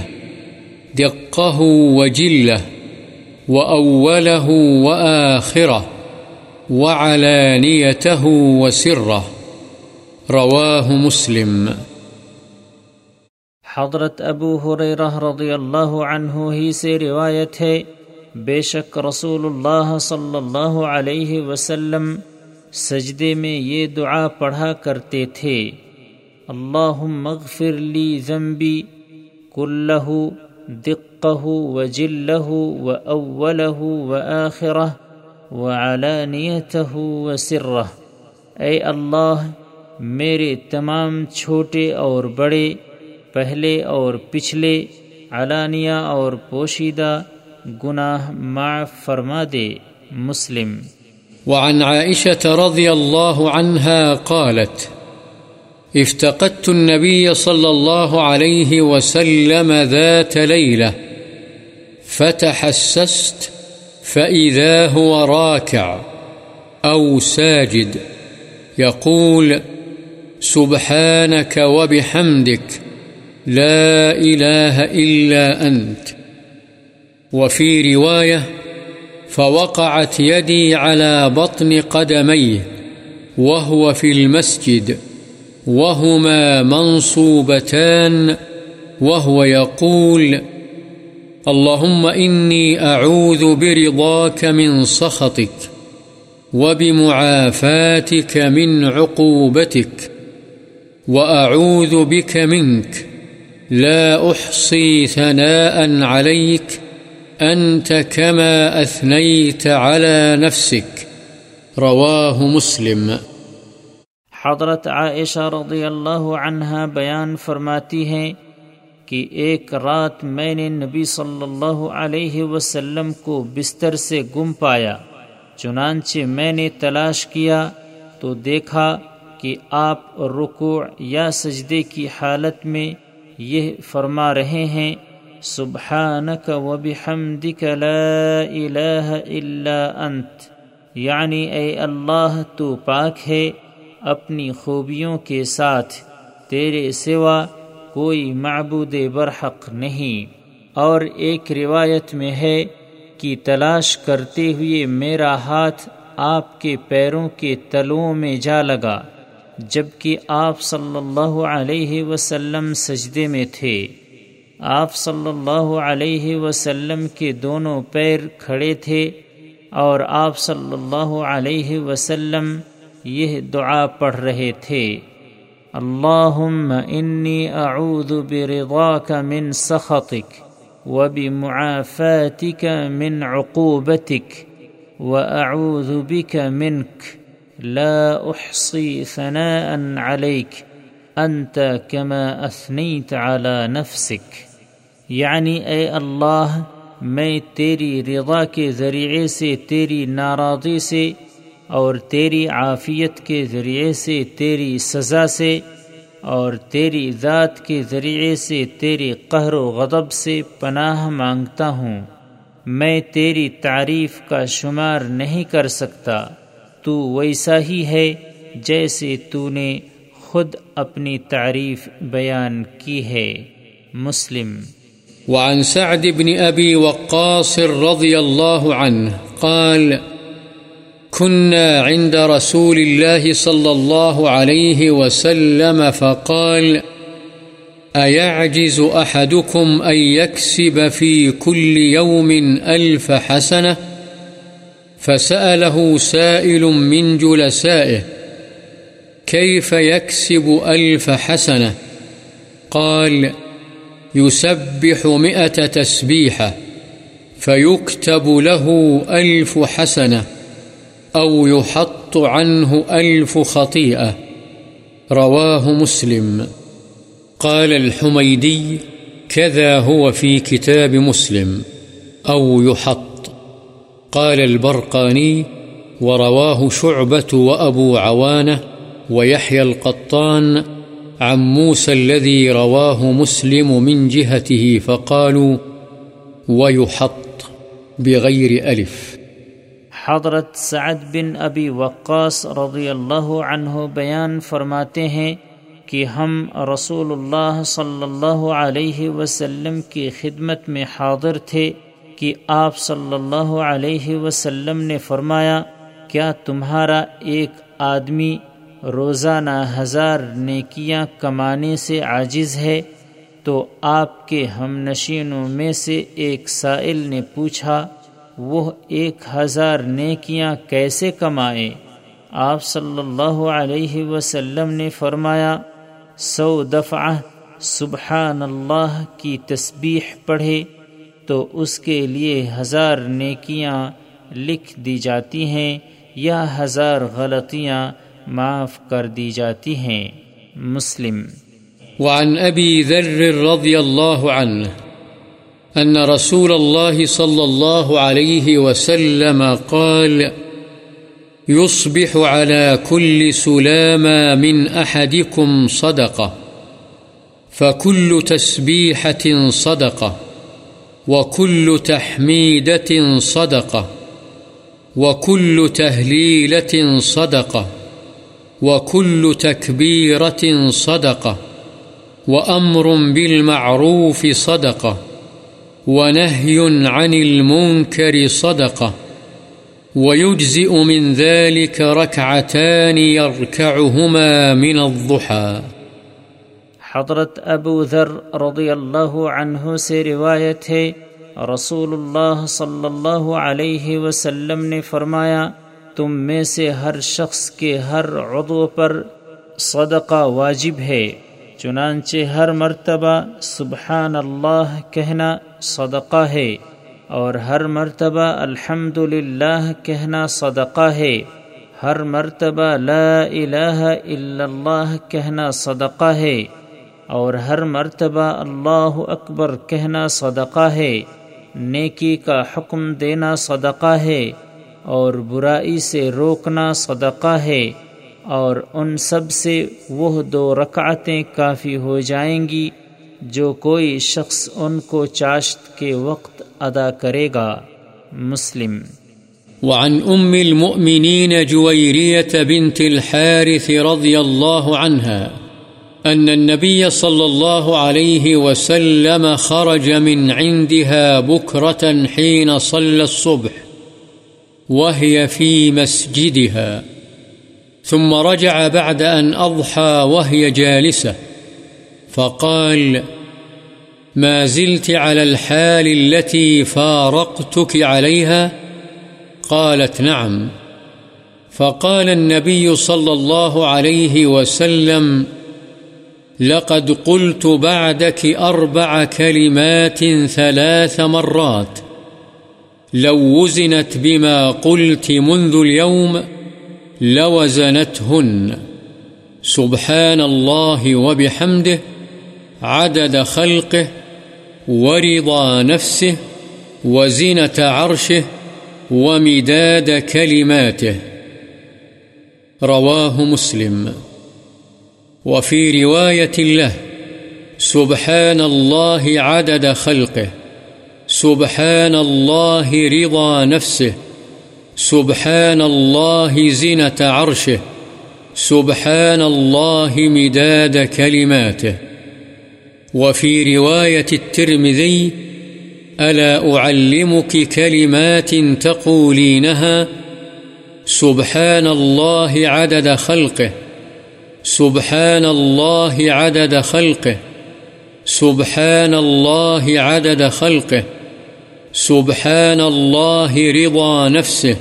دقه وجله، وأوله وآخره، وعلانيته وسره. رواه مسلم. حضرت ابو حریرہ رضی اللہ عنہ ہی سے روایت ہے، بے شک رسول اللہ صلی اللہ علیہ وسلم سجدے میں یہ دعا پڑھا کرتے تھے۔ اللہ مغفر لی ذنبی کلہ دقہ و جلہ و اولہ و و اے اللہ، میرے تمام چھوٹے اور بڑے، پہلے اور پچھلے، علانیہ اور پوشیدہ گناہ معاف فرما دے، مسلم۔ وعن عائشة رضي الله عنها قالت افتقدت النبي صلى الله عليه وسلم ذات ليلة، فتحسست فإذا هو راكع أو ساجد، يقول سبحانك وبحمدك لا إله إلا أنت. وفي رواية فوقعت يدي على بطن قدميه وهو في المسجد. وهما منصوبتان وهو يقول، اللهم إني أعوذ برضاك من سخطك وبمعافاتك من عقوبتك وأعوذ بك منك. لا أحصي ثناء عليك، أنت كما أثنيت على نفسك. رواه مسلم. حضرت عائشہ رضی اللہ عنہ بیان فرماتی ہیں کہ ایک رات میں نے نبی صلی اللہ علیہ وسلم کو بستر سے گم پایا، چنانچہ میں نے تلاش کیا تو دیکھا کہ آپ رکوع یا سجدے کی حالت میں یہ فرما رہے ہیں سبحانك وبحمدك لا الہ الا انت یعنی اے اللہ تو پاک ہے اپنی خوبیوں کے ساتھ، تیرے سوا کوئی معبود برحق نہیں۔ اور ایک روایت میں ہے کہ تلاش کرتے ہوئے میرا ہاتھ آپ کے پیروں کے تلوں میں جا لگا، جبکہ آپ صلی اللہ علیہ وسلم سجدے میں تھے۔ آپ صلی اللہ علیہ وسلم کے دونوں پیر کھڑے تھے اور آپ صلی اللہ علیہ وسلم یہ دعا پڑھ رہے تھے۔ اللہم انی اعوذ برضاک من سخطک وبمعافاتک من عقوبتک واعوذ بک منک لا احصی ثناء علیک انت کما اثنیت على نفسک۔ یعنی اے اللہ، میں تیری رضا کے ذریعے سے، تیری ناراضی سے اور تیری عافیت کے ذریعے سے تیری سزا سے اور تیری ذات کے ذریعے سے تیری قہر و غضب سے پناہ مانگتا ہوں۔ میں تیری تعریف کا شمار نہیں کر سکتا۔ تو ویسا ہی ہے جیسے تو نے خود اپنی تعریف بیان کی ہے۔ مسلم۔ وعن سعد بن أبي وقاص رضي الله عنه قال كنا عند رسول الله صلى الله عليه وسلم فقال، أيعجز أحدكم أن يكسب في كل يوم ألف حسنة؟ فسأله سائل من جلسائه، كيف يكسب ألف حسنة؟ قال، يسبح مئة تسبيحة، فيكتب له ألف حسنة. أو يحط عنه ألف خطيئة. رواه مسلم. قال الحميدي كذا هو في كتاب مسلم. أو يحط. قال البرقاني ورواه شعبة وأبو عوانة ويحيى القطان عن موسى الذي رواه مسلم من جهته فقالوا ويحط بغير ألف. حضرت سعد بن ابی وقاص رضی اللہ عنہ بیان فرماتے ہیں کہ ہم رسول اللہ صلی اللہ علیہ وسلم کی خدمت میں حاضر تھے کہ آپ صلی اللہ علیہ وسلم نے فرمایا، کیا تمہارا ایک آدمی روزانہ ہزار نیکیاں کمانے سے عاجز ہے؟ تو آپ کے ہم نشینوں میں سے ایک سائل نے پوچھا وہ ایک ہزار نیکیاں کیسے کمائے؟ آپ صلی اللہ علیہ وسلم نے فرمایا، سو دفعہ سبحان اللہ کی تسبیح پڑھے تو اس کے لیے ہزار نیکیاں لکھ دی جاتی ہیں یا ہزار غلطیاں معاف کر دی جاتی ہیں۔ مسلم۔ وعن ابی ذر رضی اللہ عنہ أن رسول الله صلى الله عليه وسلم قال، يصبح على كل سلامة من أحدكم صدقة، فكل تسبيحة صدقة، وكل تحميدة صدقة، وكل تهليلة صدقة، وكل تكبيرة صدقة، وأمر بالمعروف صدقة. ونهي عن المنكر صدقة ويجزئ من ذلك ركعتان يركعهما من الضحى. حضرت ابو ذر رضی اللہ عنہ سے روایت ہے رسول اللہ صلی اللہ علیہ وسلم نے فرمایا، تم میں سے ہر شخص کے ہر عضو پر صدقہ واجب ہے۔ چنانچہ ہر مرتبہ سبحان اللہ کہنا صدقہ ہے اور ہر مرتبہ الحمد کہنا صدقہ ہے۔ ہر مرتبہ لا الہ الا اللہ کہنا صدقہ ہے اور ہر مرتبہ اللہ اکبر کہنا صدقہ ہے۔ نیکی کا حکم دینا صدقہ ہے اور برائی سے روکنا صدقہ ہے۔ اور ان سب سے وہ دو رکعتیں کافی ہو جائیں گی جو کوئی شخص ان کو چاشت کے وقت ادا کرے گا۔ مسلم۔ وعن ام المؤمنين جويرية بنت الحارث رضي الله عنها أن النبي صلى الله عليه وسلم خرج من عندها بكرة حين صلى الصبح، وهي في مسجدها۔ ثم رجع بعد أن أضحى وهي جالسة، فقال ما زلت على الحال التي فارقتك عليها؟ قالت نعم. فقال النبي صلى الله عليه وسلم لقد قلت بعدك أربع كلمات ثلاث مرات، لو وزنت بما قلت منذ اليوم لوزنتهن. سبحان الله وبحمده، عدد خلقه، ورضا نفسه، وزنة عرشه، ومداد كلماته. رواه مسلم. وفي رواية له، سبحان الله عدد خلقه، سبحان الله رضا نفسه. سبحان الله زنة عرشه سبحان الله مداد كلماته وفي رواية الترمذي ألا أعلمك كلمات تقولينها سبحان الله عدد خلقه سبحان الله عدد خلقه سبحان الله عدد خلقه. سبحان الله رضا نفسه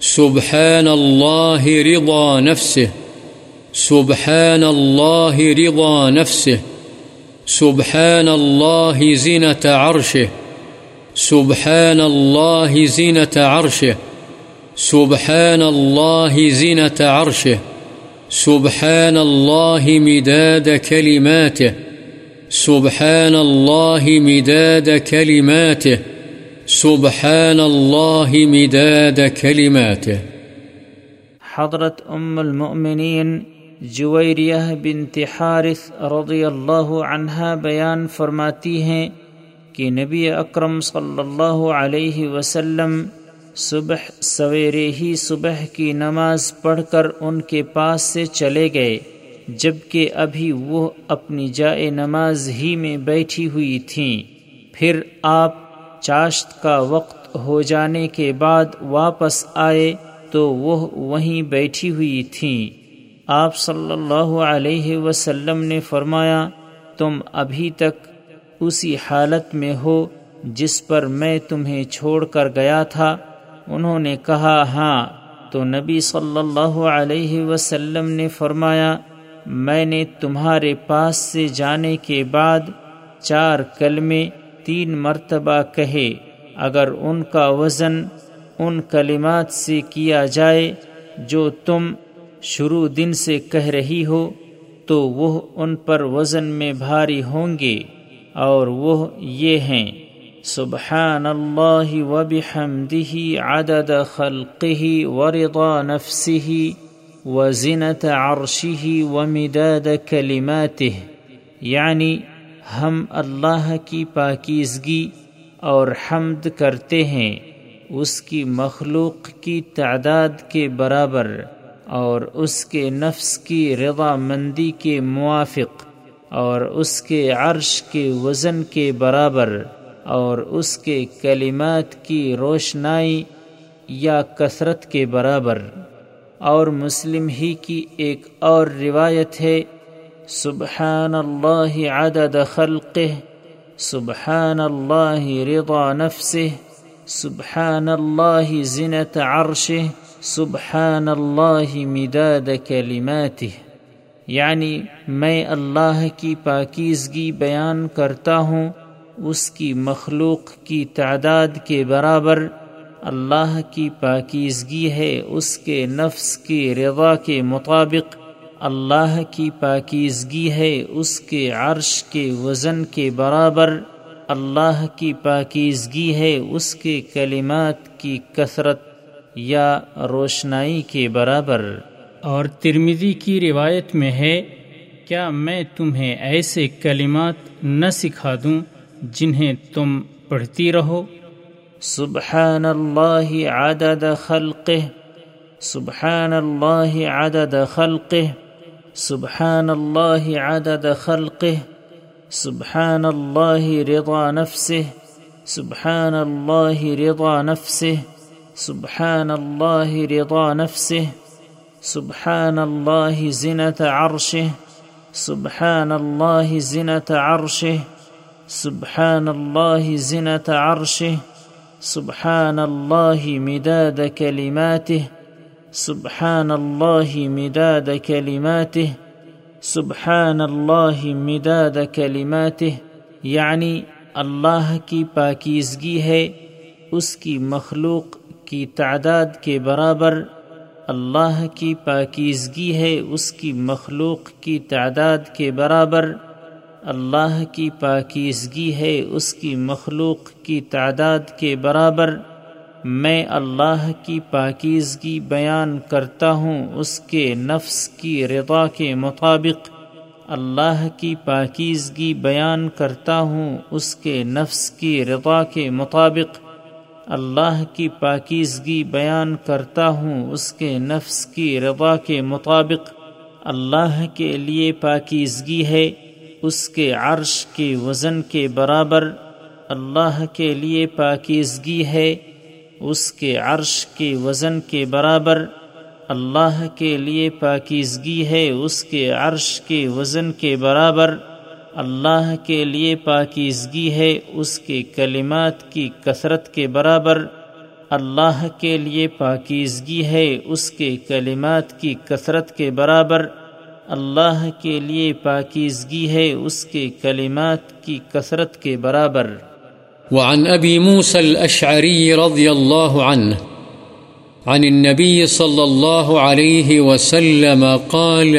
سبحان الله رضا نفسه سبحان الله رضا نفسه سبحان الله زنة عرشه سبحان الله زنة عرشه سبحان الله زنة عرشه سبحان الله مداد كلماته سبحان الله مداد كلماته سبحان الله مداد كلماته حضرت ام المؤمنین جویریہ بنت حارث رضی اللہ عنہا بیان فرماتی ہیں کہ نبی اکرم صلی اللہ علیہ وسلم صبح سویرے ہی صبح کی نماز پڑھ کر ان کے پاس سے چلے گئے۔ جبکہ ابھی وہ اپنی جائے نماز ہی میں بیٹھی ہوئی تھیں۔ پھر آپ چاشت کا وقت ہو جانے کے بعد واپس آئے تو وہ وہیں بیٹھی ہوئی تھیں۔ آپ صلی اللہ علیہ وسلم نے فرمایا، تم ابھی تک اسی حالت میں ہو جس پر میں تمہیں چھوڑ کر گیا تھا۔ انہوں نے کہا ہاں۔ تو نبی صلی اللہ علیہ وسلم نے فرمایا میں نے تمہارے پاس سے جانے کے بعد چار کلمے تین مرتبہ کہے، اگر ان کا وزن ان کلمات سے کیا جائے جو تم شروع دن سے کہہ رہی ہو، تو وہ ان پر وزن میں بھاری ہوں گے اور وہ یہ ہیں، سبحان اللہ وبحمده عدد خلقه ورضا نفسه وزنة عرشه ومداد كلماته یعنی ہم اللہ کی پاکیزگی اور حمد کرتے ہیں، اس کی مخلوق کی تعداد کے برابر اور اس کے نفس کی رضا مندی کے موافق اور اس کے عرش کے وزن کے برابر اور اس کے کلمات کی روشنائی یا کثرت کے برابر۔ اور مسلم ہی کی ایک اور روایت ہے سبحان اللہ عدد خلقه سبحان اللہ رضا نفسه سبحان اللہ زنت عرشه سبحان اللہ مداد کلماته یعنی میں اللہ کی پاکیزگی بیان کرتا ہوں، اس کی مخلوق کی تعداد کے برابر اللہ کی پاکیزگی ہے، اس کے نفس کی رضا کے مطابق اللہ کی پاکیزگی ہے، اس کے عرش کے وزن کے برابر اللہ کی پاکیزگی ہے، اس کے کلمات کی کثرت یا روشنائی کے برابر۔ اور ترمیزی کی روایت میں ہے، کیا میں تمہیں ایسے کلمات نہ سکھا دوں جنہیں تم پڑھتی رہو؟ سبحان اللہ عدد خلقه سبحان اللہ عدد خلقه سبحان اللہ عدد خلقه سبحان اللہ رضا نفسه سبحان اللہ رضا نفسه سبحان اللہ رضا نفسه سبحان اللہ زنة عرشه سبحان اللہ زنة عرشه سبحان اللہ زنة عرشه سبحان الله مداد كلماته سبحان الله مداد كلماته سبحان الله مداد كلماته یعنی اللہ کی پاکیزگی ہے، اس کی مخلوق کی تعداد کے برابر اللہ کی پاکیزگی ہے، اس کی مخلوق کی تعداد کے برابر اللہ کی پاکیزگی ہے، اس کی مخلوق کی تعداد کے برابر میں اللہ کی پاکیزگی بیان کرتا ہوں، اس کے نفس کی رضا کے مطابق اللہ کی پاکیزگی بیان کرتا ہوں، اس کے نفس کی رضا کے مطابق اللہ کی پاکیزگی بیان کرتا ہوں، اس کے نفس کی رضا کے مطابق اللہ کے لیے پاکیزگی ہے۔ اس کے عرش کے وزن کے برابر اللہ کے لیے پاکیزگی ہے، اس کے عرش کے وزن کے برابر اللہ کے لیے پاکیزگی ہے، اس کے عرش کے وزن کے برابر اللہ کے لیے پاکیزگی ہے، اس کے کلمات کی کثرت کے برابر اللہ کے لیے پاکیزگی ہے، اس کے کلمات کی کثرت کے برابر اللہ کے لیے پاکیزگی ہے اس کے کلمات کی کثرت کے برابر۔ وعن أبي موسى الأشعري رضي الله عنه عن النبي صلى الله عليه وسلم قال،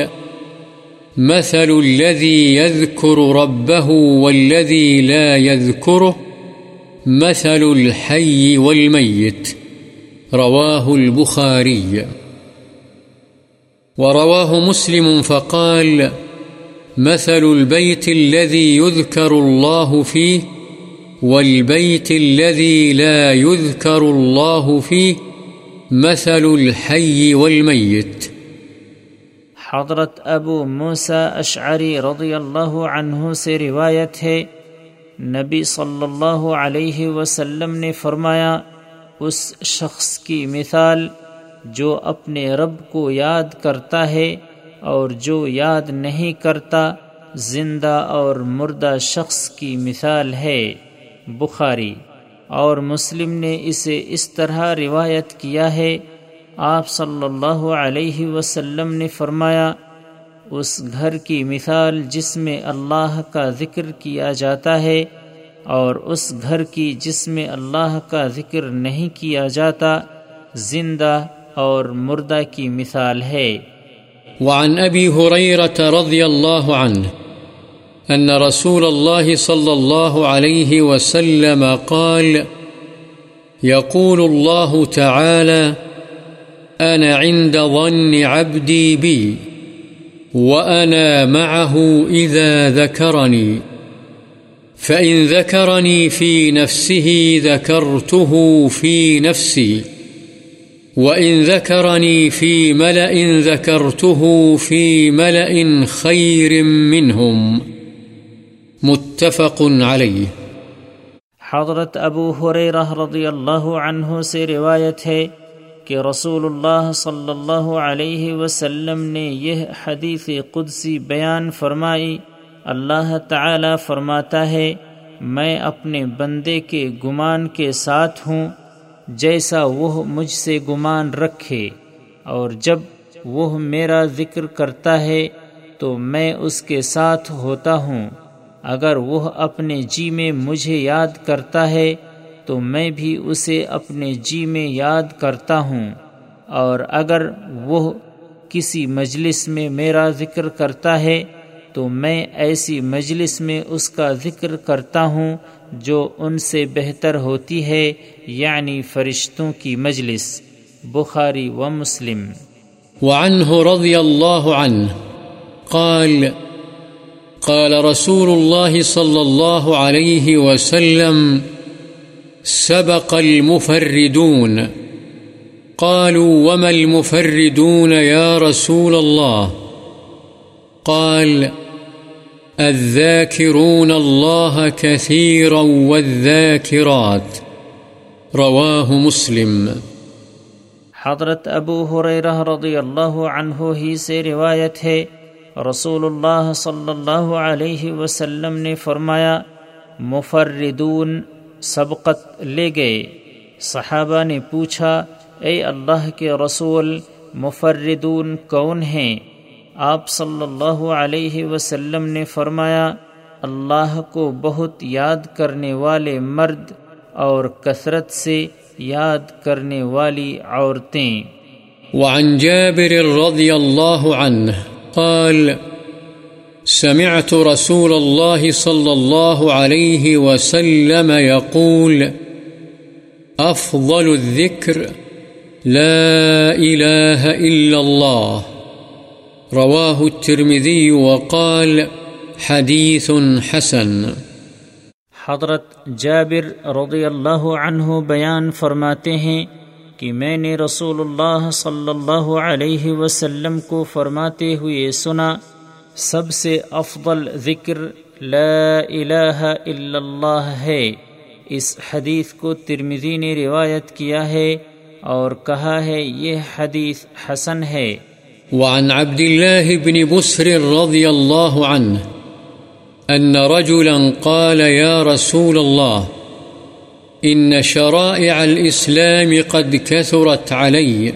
مثل الذي يذكر ربه والذي لا يذكره مثل الحي والميت رواه البخاري ورواه مسلم فقال، مثل البيت الذي يذكر الله فيه والبيت الذي لا يذكر الله فيه مثل الحي والميت. حضرت ابو موسا اشعری رضی اللہ عنہ سے روایت ہے، نبی صلی اللہ علیہ وسلم نے فرمایا، اس شخص کی مثال جو اپنے رب کو یاد کرتا ہے اور جو یاد نہیں کرتا، زندہ اور مردہ شخص کی مثال ہے۔ بخاری اور مسلم نے اسے اس طرح روایت کیا ہے۔ آپ صلی اللہ علیہ وسلم نے فرمایا، اس گھر کی مثال جس میں اللہ کا ذکر کیا جاتا ہے اور اس گھر کی جس میں اللہ کا ذکر نہیں کیا جاتا، زندہ اور مردہ کی مثال ہے۔ وعن ابی رضی اللہ عنہ أن رسول الله صلى الله عليه وسلم قال يقول الله تعالى أنا عند ظن عبدي بي وأنا معه إذا ذكرني فإن ذكرني في نفسه ذكرته في نفسي وإن ذكرني في ملأ ذكرته في ملأ خير منهم متفق علیہ حضرت ابو حریرہ رضی اللہ عنہ سے روایت ہے کہ رسول اللہ صلی اللہ علیہ وسلم نے یہ حدیث قدسی بیان فرمائی۔ اللہ تعالی فرماتا ہے، میں اپنے بندے کے گمان کے ساتھ ہوں۔ جیسا وہ مجھ سے گمان رکھے اور جب وہ میرا ذکر کرتا ہے تو میں اس کے ساتھ ہوتا ہوں۔ اگر وہ اپنے جی میں مجھے یاد کرتا ہے تو میں بھی اسے اپنے جی میں یاد کرتا ہوں۔ اور اگر وہ کسی مجلس میں میرا ذکر کرتا ہے تو میں ایسی مجلس میں اس کا ذکر کرتا ہوں جو ان سے بہتر ہوتی ہے یعنی فرشتوں کی مجلس، بخاری و مسلم۔ وعنه رضی اللہ عنہ قال قال رسول الله صلى الله عليه وسلم، سبق المفردون۔ قالوا، وما المفردون يا رسول الله قال الذاكرون الله كثيرا والذاكرات. رواه مسلم. حضرت ابو حریرہ رضی اللہ عنہ ہی سے روایت ہے، رسول اللہ صلی اللہ علیہ وسلم نے فرمایا، مفردون سبقت لے گئے۔ صحابہ نے پوچھا، اے اللہ کے رسول، مفردون کون ہیں؟ آپ صلی اللہ علیہ وسلم نے فرمایا، اللہ کو بہت یاد کرنے والے مرد اور کثرت سے یاد کرنے والی عورتیں۔ وعن جابر رضی اللہ عنہ قال، سمعت رسول الله صلى الله عليه وسلم يقول أفضل الذكر لا إله إلا الله رواه الترمذي وقال حديث حسن. حضرت جابر رضی اللہ عنہ بیان فرماتے ہیں کہ میں نے رسول اللہ صلی اللہ علیہ وسلم کو فرماتے ہوئے سنا، سب سے افضل ذکر لا الہ الا اللہ ہے۔ اس حدیث کو ترمزی نے روایت کیا ہے اور کہا ہے یہ حدیث حسن ہے۔ وعن عبد الله بن بسر رضي الله عنه أن رجلا قال يا رسول الله، إن شرائع الإسلام قد كثرت علي،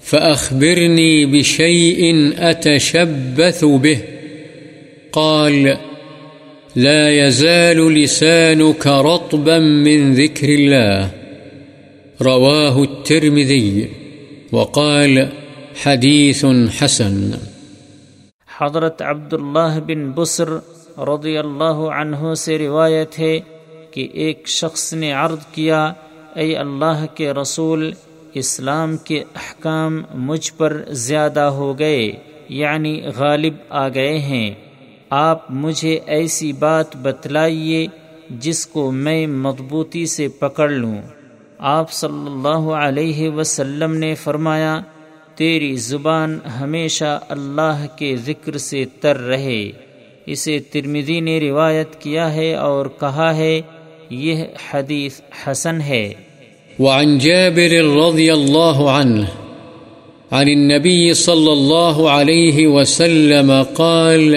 فأخبرني بشيء أتشبث به. قال، لا يزال لسانك رطبا من ذكر الله. رواه الترمذي. وقال حديث حسن۔ حضرت عبداللہ بن بسر رضی اللہ عنہ سے روایت ہے کہ ایک شخص نے عرض کیا، اے اللہ کے رسول، اسلام کے احکام مجھ پر زیادہ ہو گئے یعنی غالب آ گئے ہیں۔ آپ مجھے ایسی بات بتلائیے جس کو میں مضبوطی سے پکڑ لوں۔ آپ صلی اللہ علیہ وسلم نے فرمایا تیری زبان ہمیشہ اللہ کے ذکر سے تر رہے۔ اسے ترمدی نے روایت کیا ہے اور کہا ہے، یہ حدیث حسن ہے۔ وعن جابر رضي الله عنه عن النبي صلى الله عليه وسلم قال،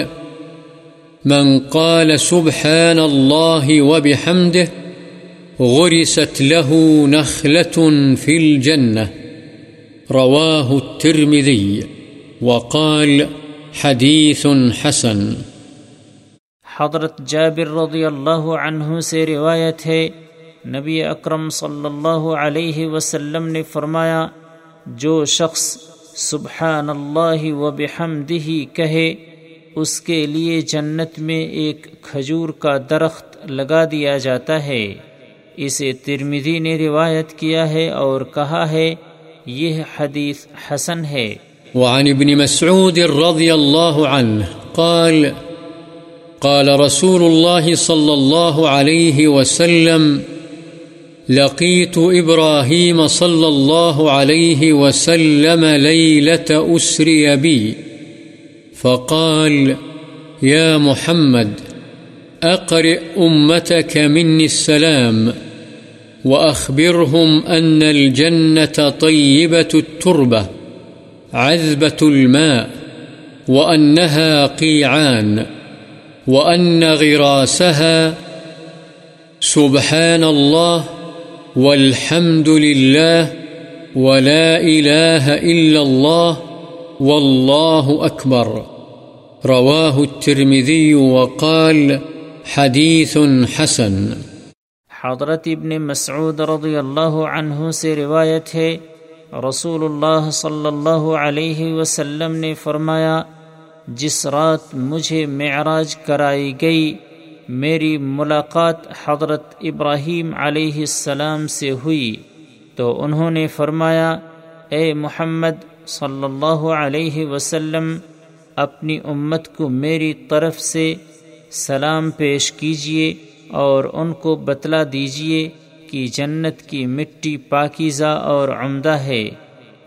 من قال سبحان الله وبحمده غرست له نخلة في الجنة. رواه الترمذي وقال حديث حسن. حضرت جابر رضی اللہ عنہ سے روایت ہے، نبی اکرم صلی اللہ علیہ وسلم نے فرمایا، جو شخص سبحان اللہ و بحمدہ کہے، اس کے لیے جنت میں ایک کھجور کا درخت لگا دیا جاتا ہے۔ اسے ترمدی نے روایت کیا ہے اور کہا ہے یہ حدیث حسن ہے۔ وعن ابن مسعود رضی اللہ عنہ قال قال رسول الله صلى الله عليه وسلم لقيت إبراهيم صلى الله عليه وسلم ليلة أسري بي فقال يا محمد أقرئ أمتك مني السلام۔ وأخبرهم أن الجنة طيبة التربة، عذبة الماء، وأنها قيعان، وأن غراسها سبحان الله والحمد لله ولا إله إلا الله والله أكبر. رواه الترمذي وقال حديث حسن. حضرت ابن مسعود رضی اللہ عنہ سے روایت ہے رسول اللہ صلی اللہ علیہ وسلم نے فرمایا، جس رات مجھے معراج کرائی گئی، میری ملاقات حضرت ابراہیم علیہ السلام سے ہوئی۔ تو انہوں نے فرمایا، اے محمد صلی اللہ علیہ وسلم، اپنی امت کو میری طرف سے سلام پیش کیجیے۔ اور ان کو بتلا دیجیے کہ جنت کی مٹی پاکیزہ اور عمدہ ہے،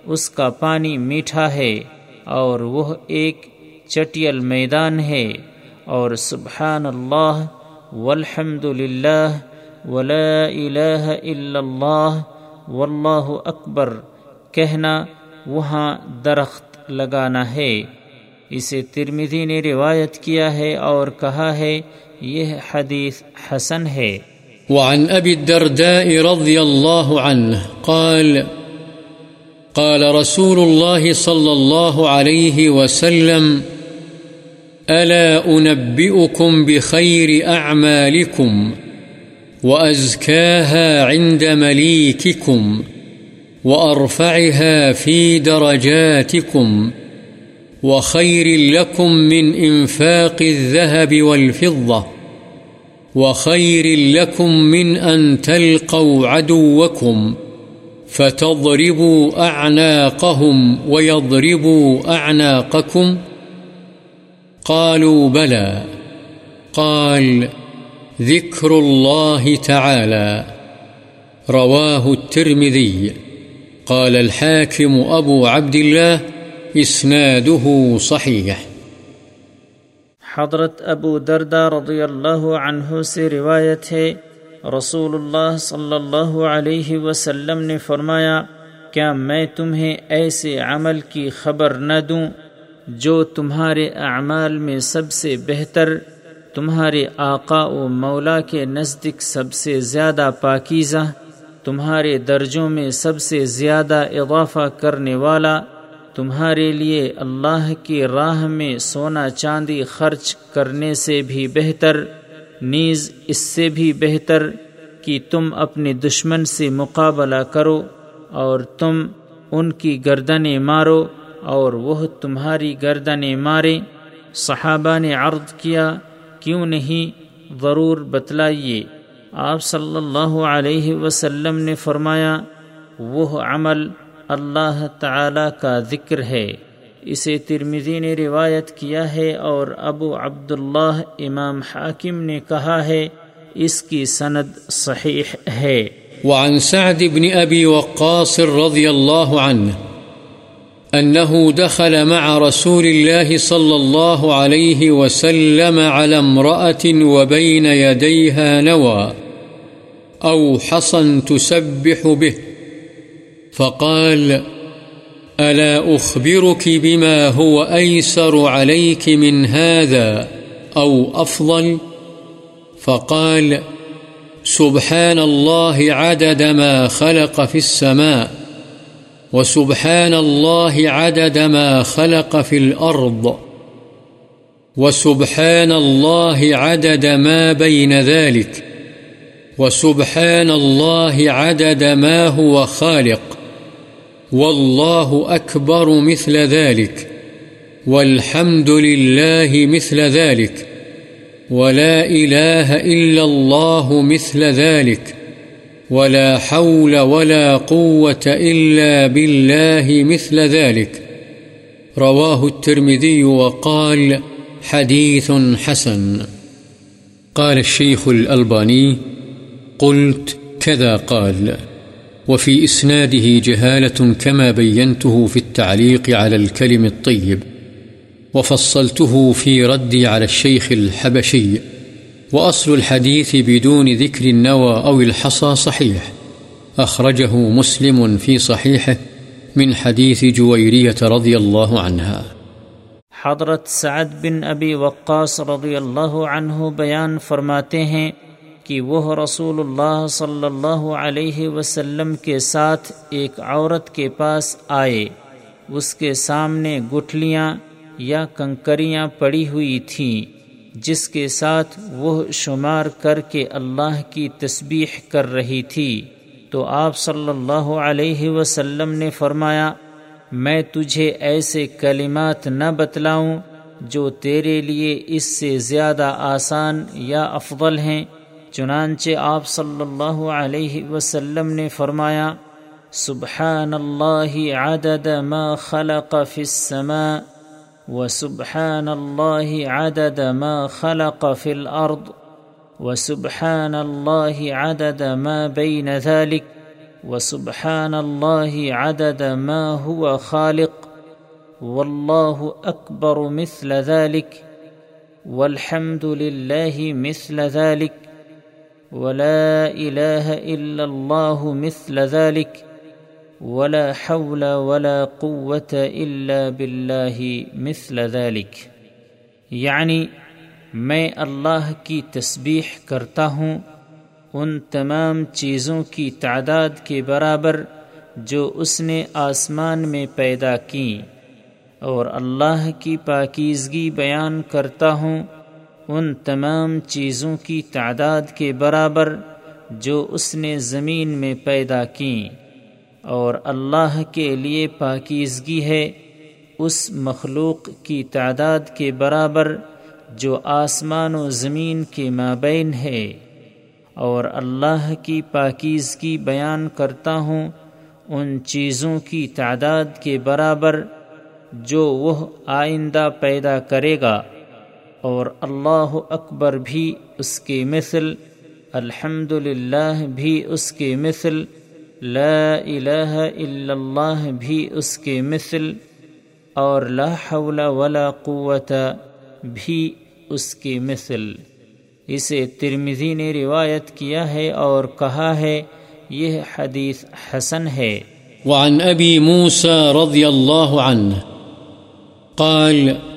اس کا پانی میٹھا ہے اور وہ ایک چٹیل میدان ہے۔ اور سبحان اللہ والحمد للہ ولا الہ الا اللہ، واللہ اکبر، کہنا وہاں درخت لگانا ہے۔ اسے ترمدی نے روایت کیا ہے اور کہا ہے یہ حدیث حسن ہے۔ وعن ابی الدرداء رضی اللہ عنہ قال قال رسول الله صلى الله عليه وسلم، ألا أنبئكم بخير أعمالكم وأزكاها عند مليككم وأرفعها في درجاتكم وخير لكم من إنفاق الذهب والفضة وخير لكم من أن تلقوا عدوكم فتضربوا أعناقهم ويضربوا أعناقكم قالوا بلى قال ذكر الله تعالى رواه الترمذي قال الحاكم أبو عبد الله إسناده صحيح. حضرت ابو دردہ رضی اللہ عنہ سے روایت ہے رسول اللہ صلی اللہ علیہ وسلم نے فرمایا، کیا میں تمہیں ایسے عمل کی خبر نہ دوں جو تمہارے اعمال میں سب سے بہتر، تمہارے آقا و مولا کے نزدیک سب سے زیادہ پاکیزہ، تمہارے درجوں میں سب سے زیادہ اضافہ کرنے والا تمہارے لیے اللہ کی راہ میں سونا چاندی خرچ کرنے سے بھی بہتر، نیز اس سے بھی بہتر کہ تم اپنے دشمن سے مقابلہ کرو اور تم ان کی گردنیں مارو اور وہ تمہاری گردنیں مارے۔ صحابہ نے عرض کیا، کیوں نہیں؟ ضرور بتلائیے۔ آپ صلی اللہ علیہ وسلم نے فرمایا، وہ عمل اللہ تعالی کا ذکر ہے۔ اسے ترمزی نے روایت کیا ہے اور ابو عبداللہ امام حاکم نے کہا ہے، اس کی سند صحیح ہے۔ وعن سعد بن أبي وقاص رضي الله عنه أنه دخل مع رسول الله صلى الله عليه وسلم على امرأة وبين يديها نوى أو حصن تسبح به۔ فقال، ألا أخبرك بما هو أيسر عليك من هذا أو أفضل؟ فقال، سبحان الله عدد ما خلق في السماء، وسبحان الله عدد ما خلق في الأرض، وسبحان الله عدد ما بين ذلك، وسبحان الله عدد ما هو خالق. والله أكبر مثل ذلك والحمد لله مثل ذلك ولا إله إلا الله مثل ذلك ولا حول ولا قوة إلا بالله مثل ذلك رواه الترمذي وقال حديث حسن قال الشيخ الألباني قلت كذا قال وفي إسناده جهالة كما بينته في التعليق على الكلم الطيب، وفصلته في ردي على الشيخ الحبشي، وأصل الحديث بدون ذكر النوى أو الحصى صحيح. أخرجه مسلم في صحيحه من حديث جويرية رضي الله عنها. حضرت سعد بن ابی وقاص رضی اللہ عنہ بیان فرماتے ہیں کہ وہ رسول اللہ صلی اللہ علیہ وسلم کے ساتھ ایک عورت کے پاس آئے۔ اس کے سامنے گٹھلیاں یا کنکریاں پڑی ہوئی تھیں، جس کے ساتھ وہ شمار کر کے اللہ کی تسبیح کر رہی تھی۔ تو آپ صلی اللہ علیہ وسلم نے فرمایا، میں تجھے ایسے کلمات نہ بتلاؤں جو تیرے لیے اس سے زیادہ آسان یا افضل ہیں۔ چنانچہ آپ صلی اللہ علیہ وسلم نے فرمایا سبحان اللہ عدد ما خلق فی السماء وسبحان اللہ عدد ما خلق فی الارض وسبحان اللہ عدد ما بین ذلك وسبحان اللہ عدد ما هو خالق والله أكبر مثل ذلك والحمد لله مثل ذلك ولا إله إلا الله مثل ذلك ولا حول ولا قوة إلا بالله مثل ذلك یعنی میں اللہ کی تسبیح کرتا ہوں ان تمام چیزوں کی تعداد کے برابر جو اس نے آسمان میں پیدا کیں اور اللہ کی پاکیزگی بیان کرتا ہوں ان تمام چیزوں کی تعداد کے برابر جو اس نے زمین میں پیدا کیں۔ اور اللہ کے لیے پاکیزگی ہے اس مخلوق کی تعداد کے برابر جو آسمان و زمین کے مابین ہے۔ اور اللہ کی پاکیزگی بیان کرتا ہوں ان چیزوں کی تعداد کے برابر جو وہ آئندہ پیدا کرے گا۔ اور اللہ اکبر بھی اس کے مثل الحمد بھی اس کے مثل، لا الہ الا اللہ بھی اس کے مثل، اور لا حول ولا قوت بھی اس کی مثل۔ اسے ترمزی نے روایت کیا ہے اور کہا ہے، یہ حدیث حسن ہے۔ وعن أبي موسى رضي الله عنه قال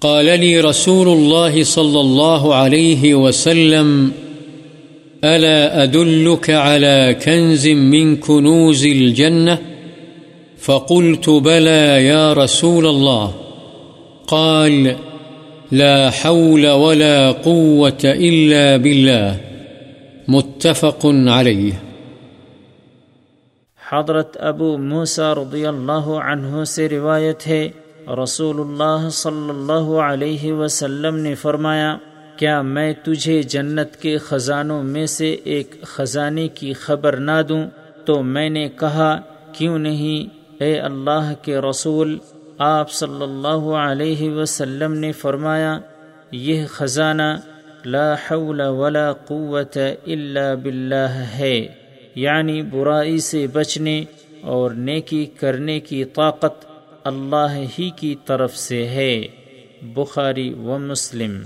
قال لي رسول الله صلى الله عليه وسلم، ألا أدلك على كنز من كنوز الجنة؟ فقلت، بلى يا رسول الله. قال، لا حول ولا قوة إلا بالله. متفق عليه. حضرت ابو موسا رضی اللہ عنہ سے روایت ہے رسول اللہ صلی اللہ علیہ وسلم نے فرمایا، کیا میں تجھے جنت کے خزانوں میں سے ایک خزانے کی خبر نہ دوں؟ تو میں نے کہا، کیوں نہیں؟ اے اللہ کے رسول، آپ صلی اللہ علیہ وسلم نے فرمایا، یہ خزانہ لا حول ولا قوت الا باللہ ہے۔ یعنی برائی سے بچنے اور نیکی کرنے کی طاقت اللہ ہی کی طرف سے ہے۔ بخاری و مسلم۔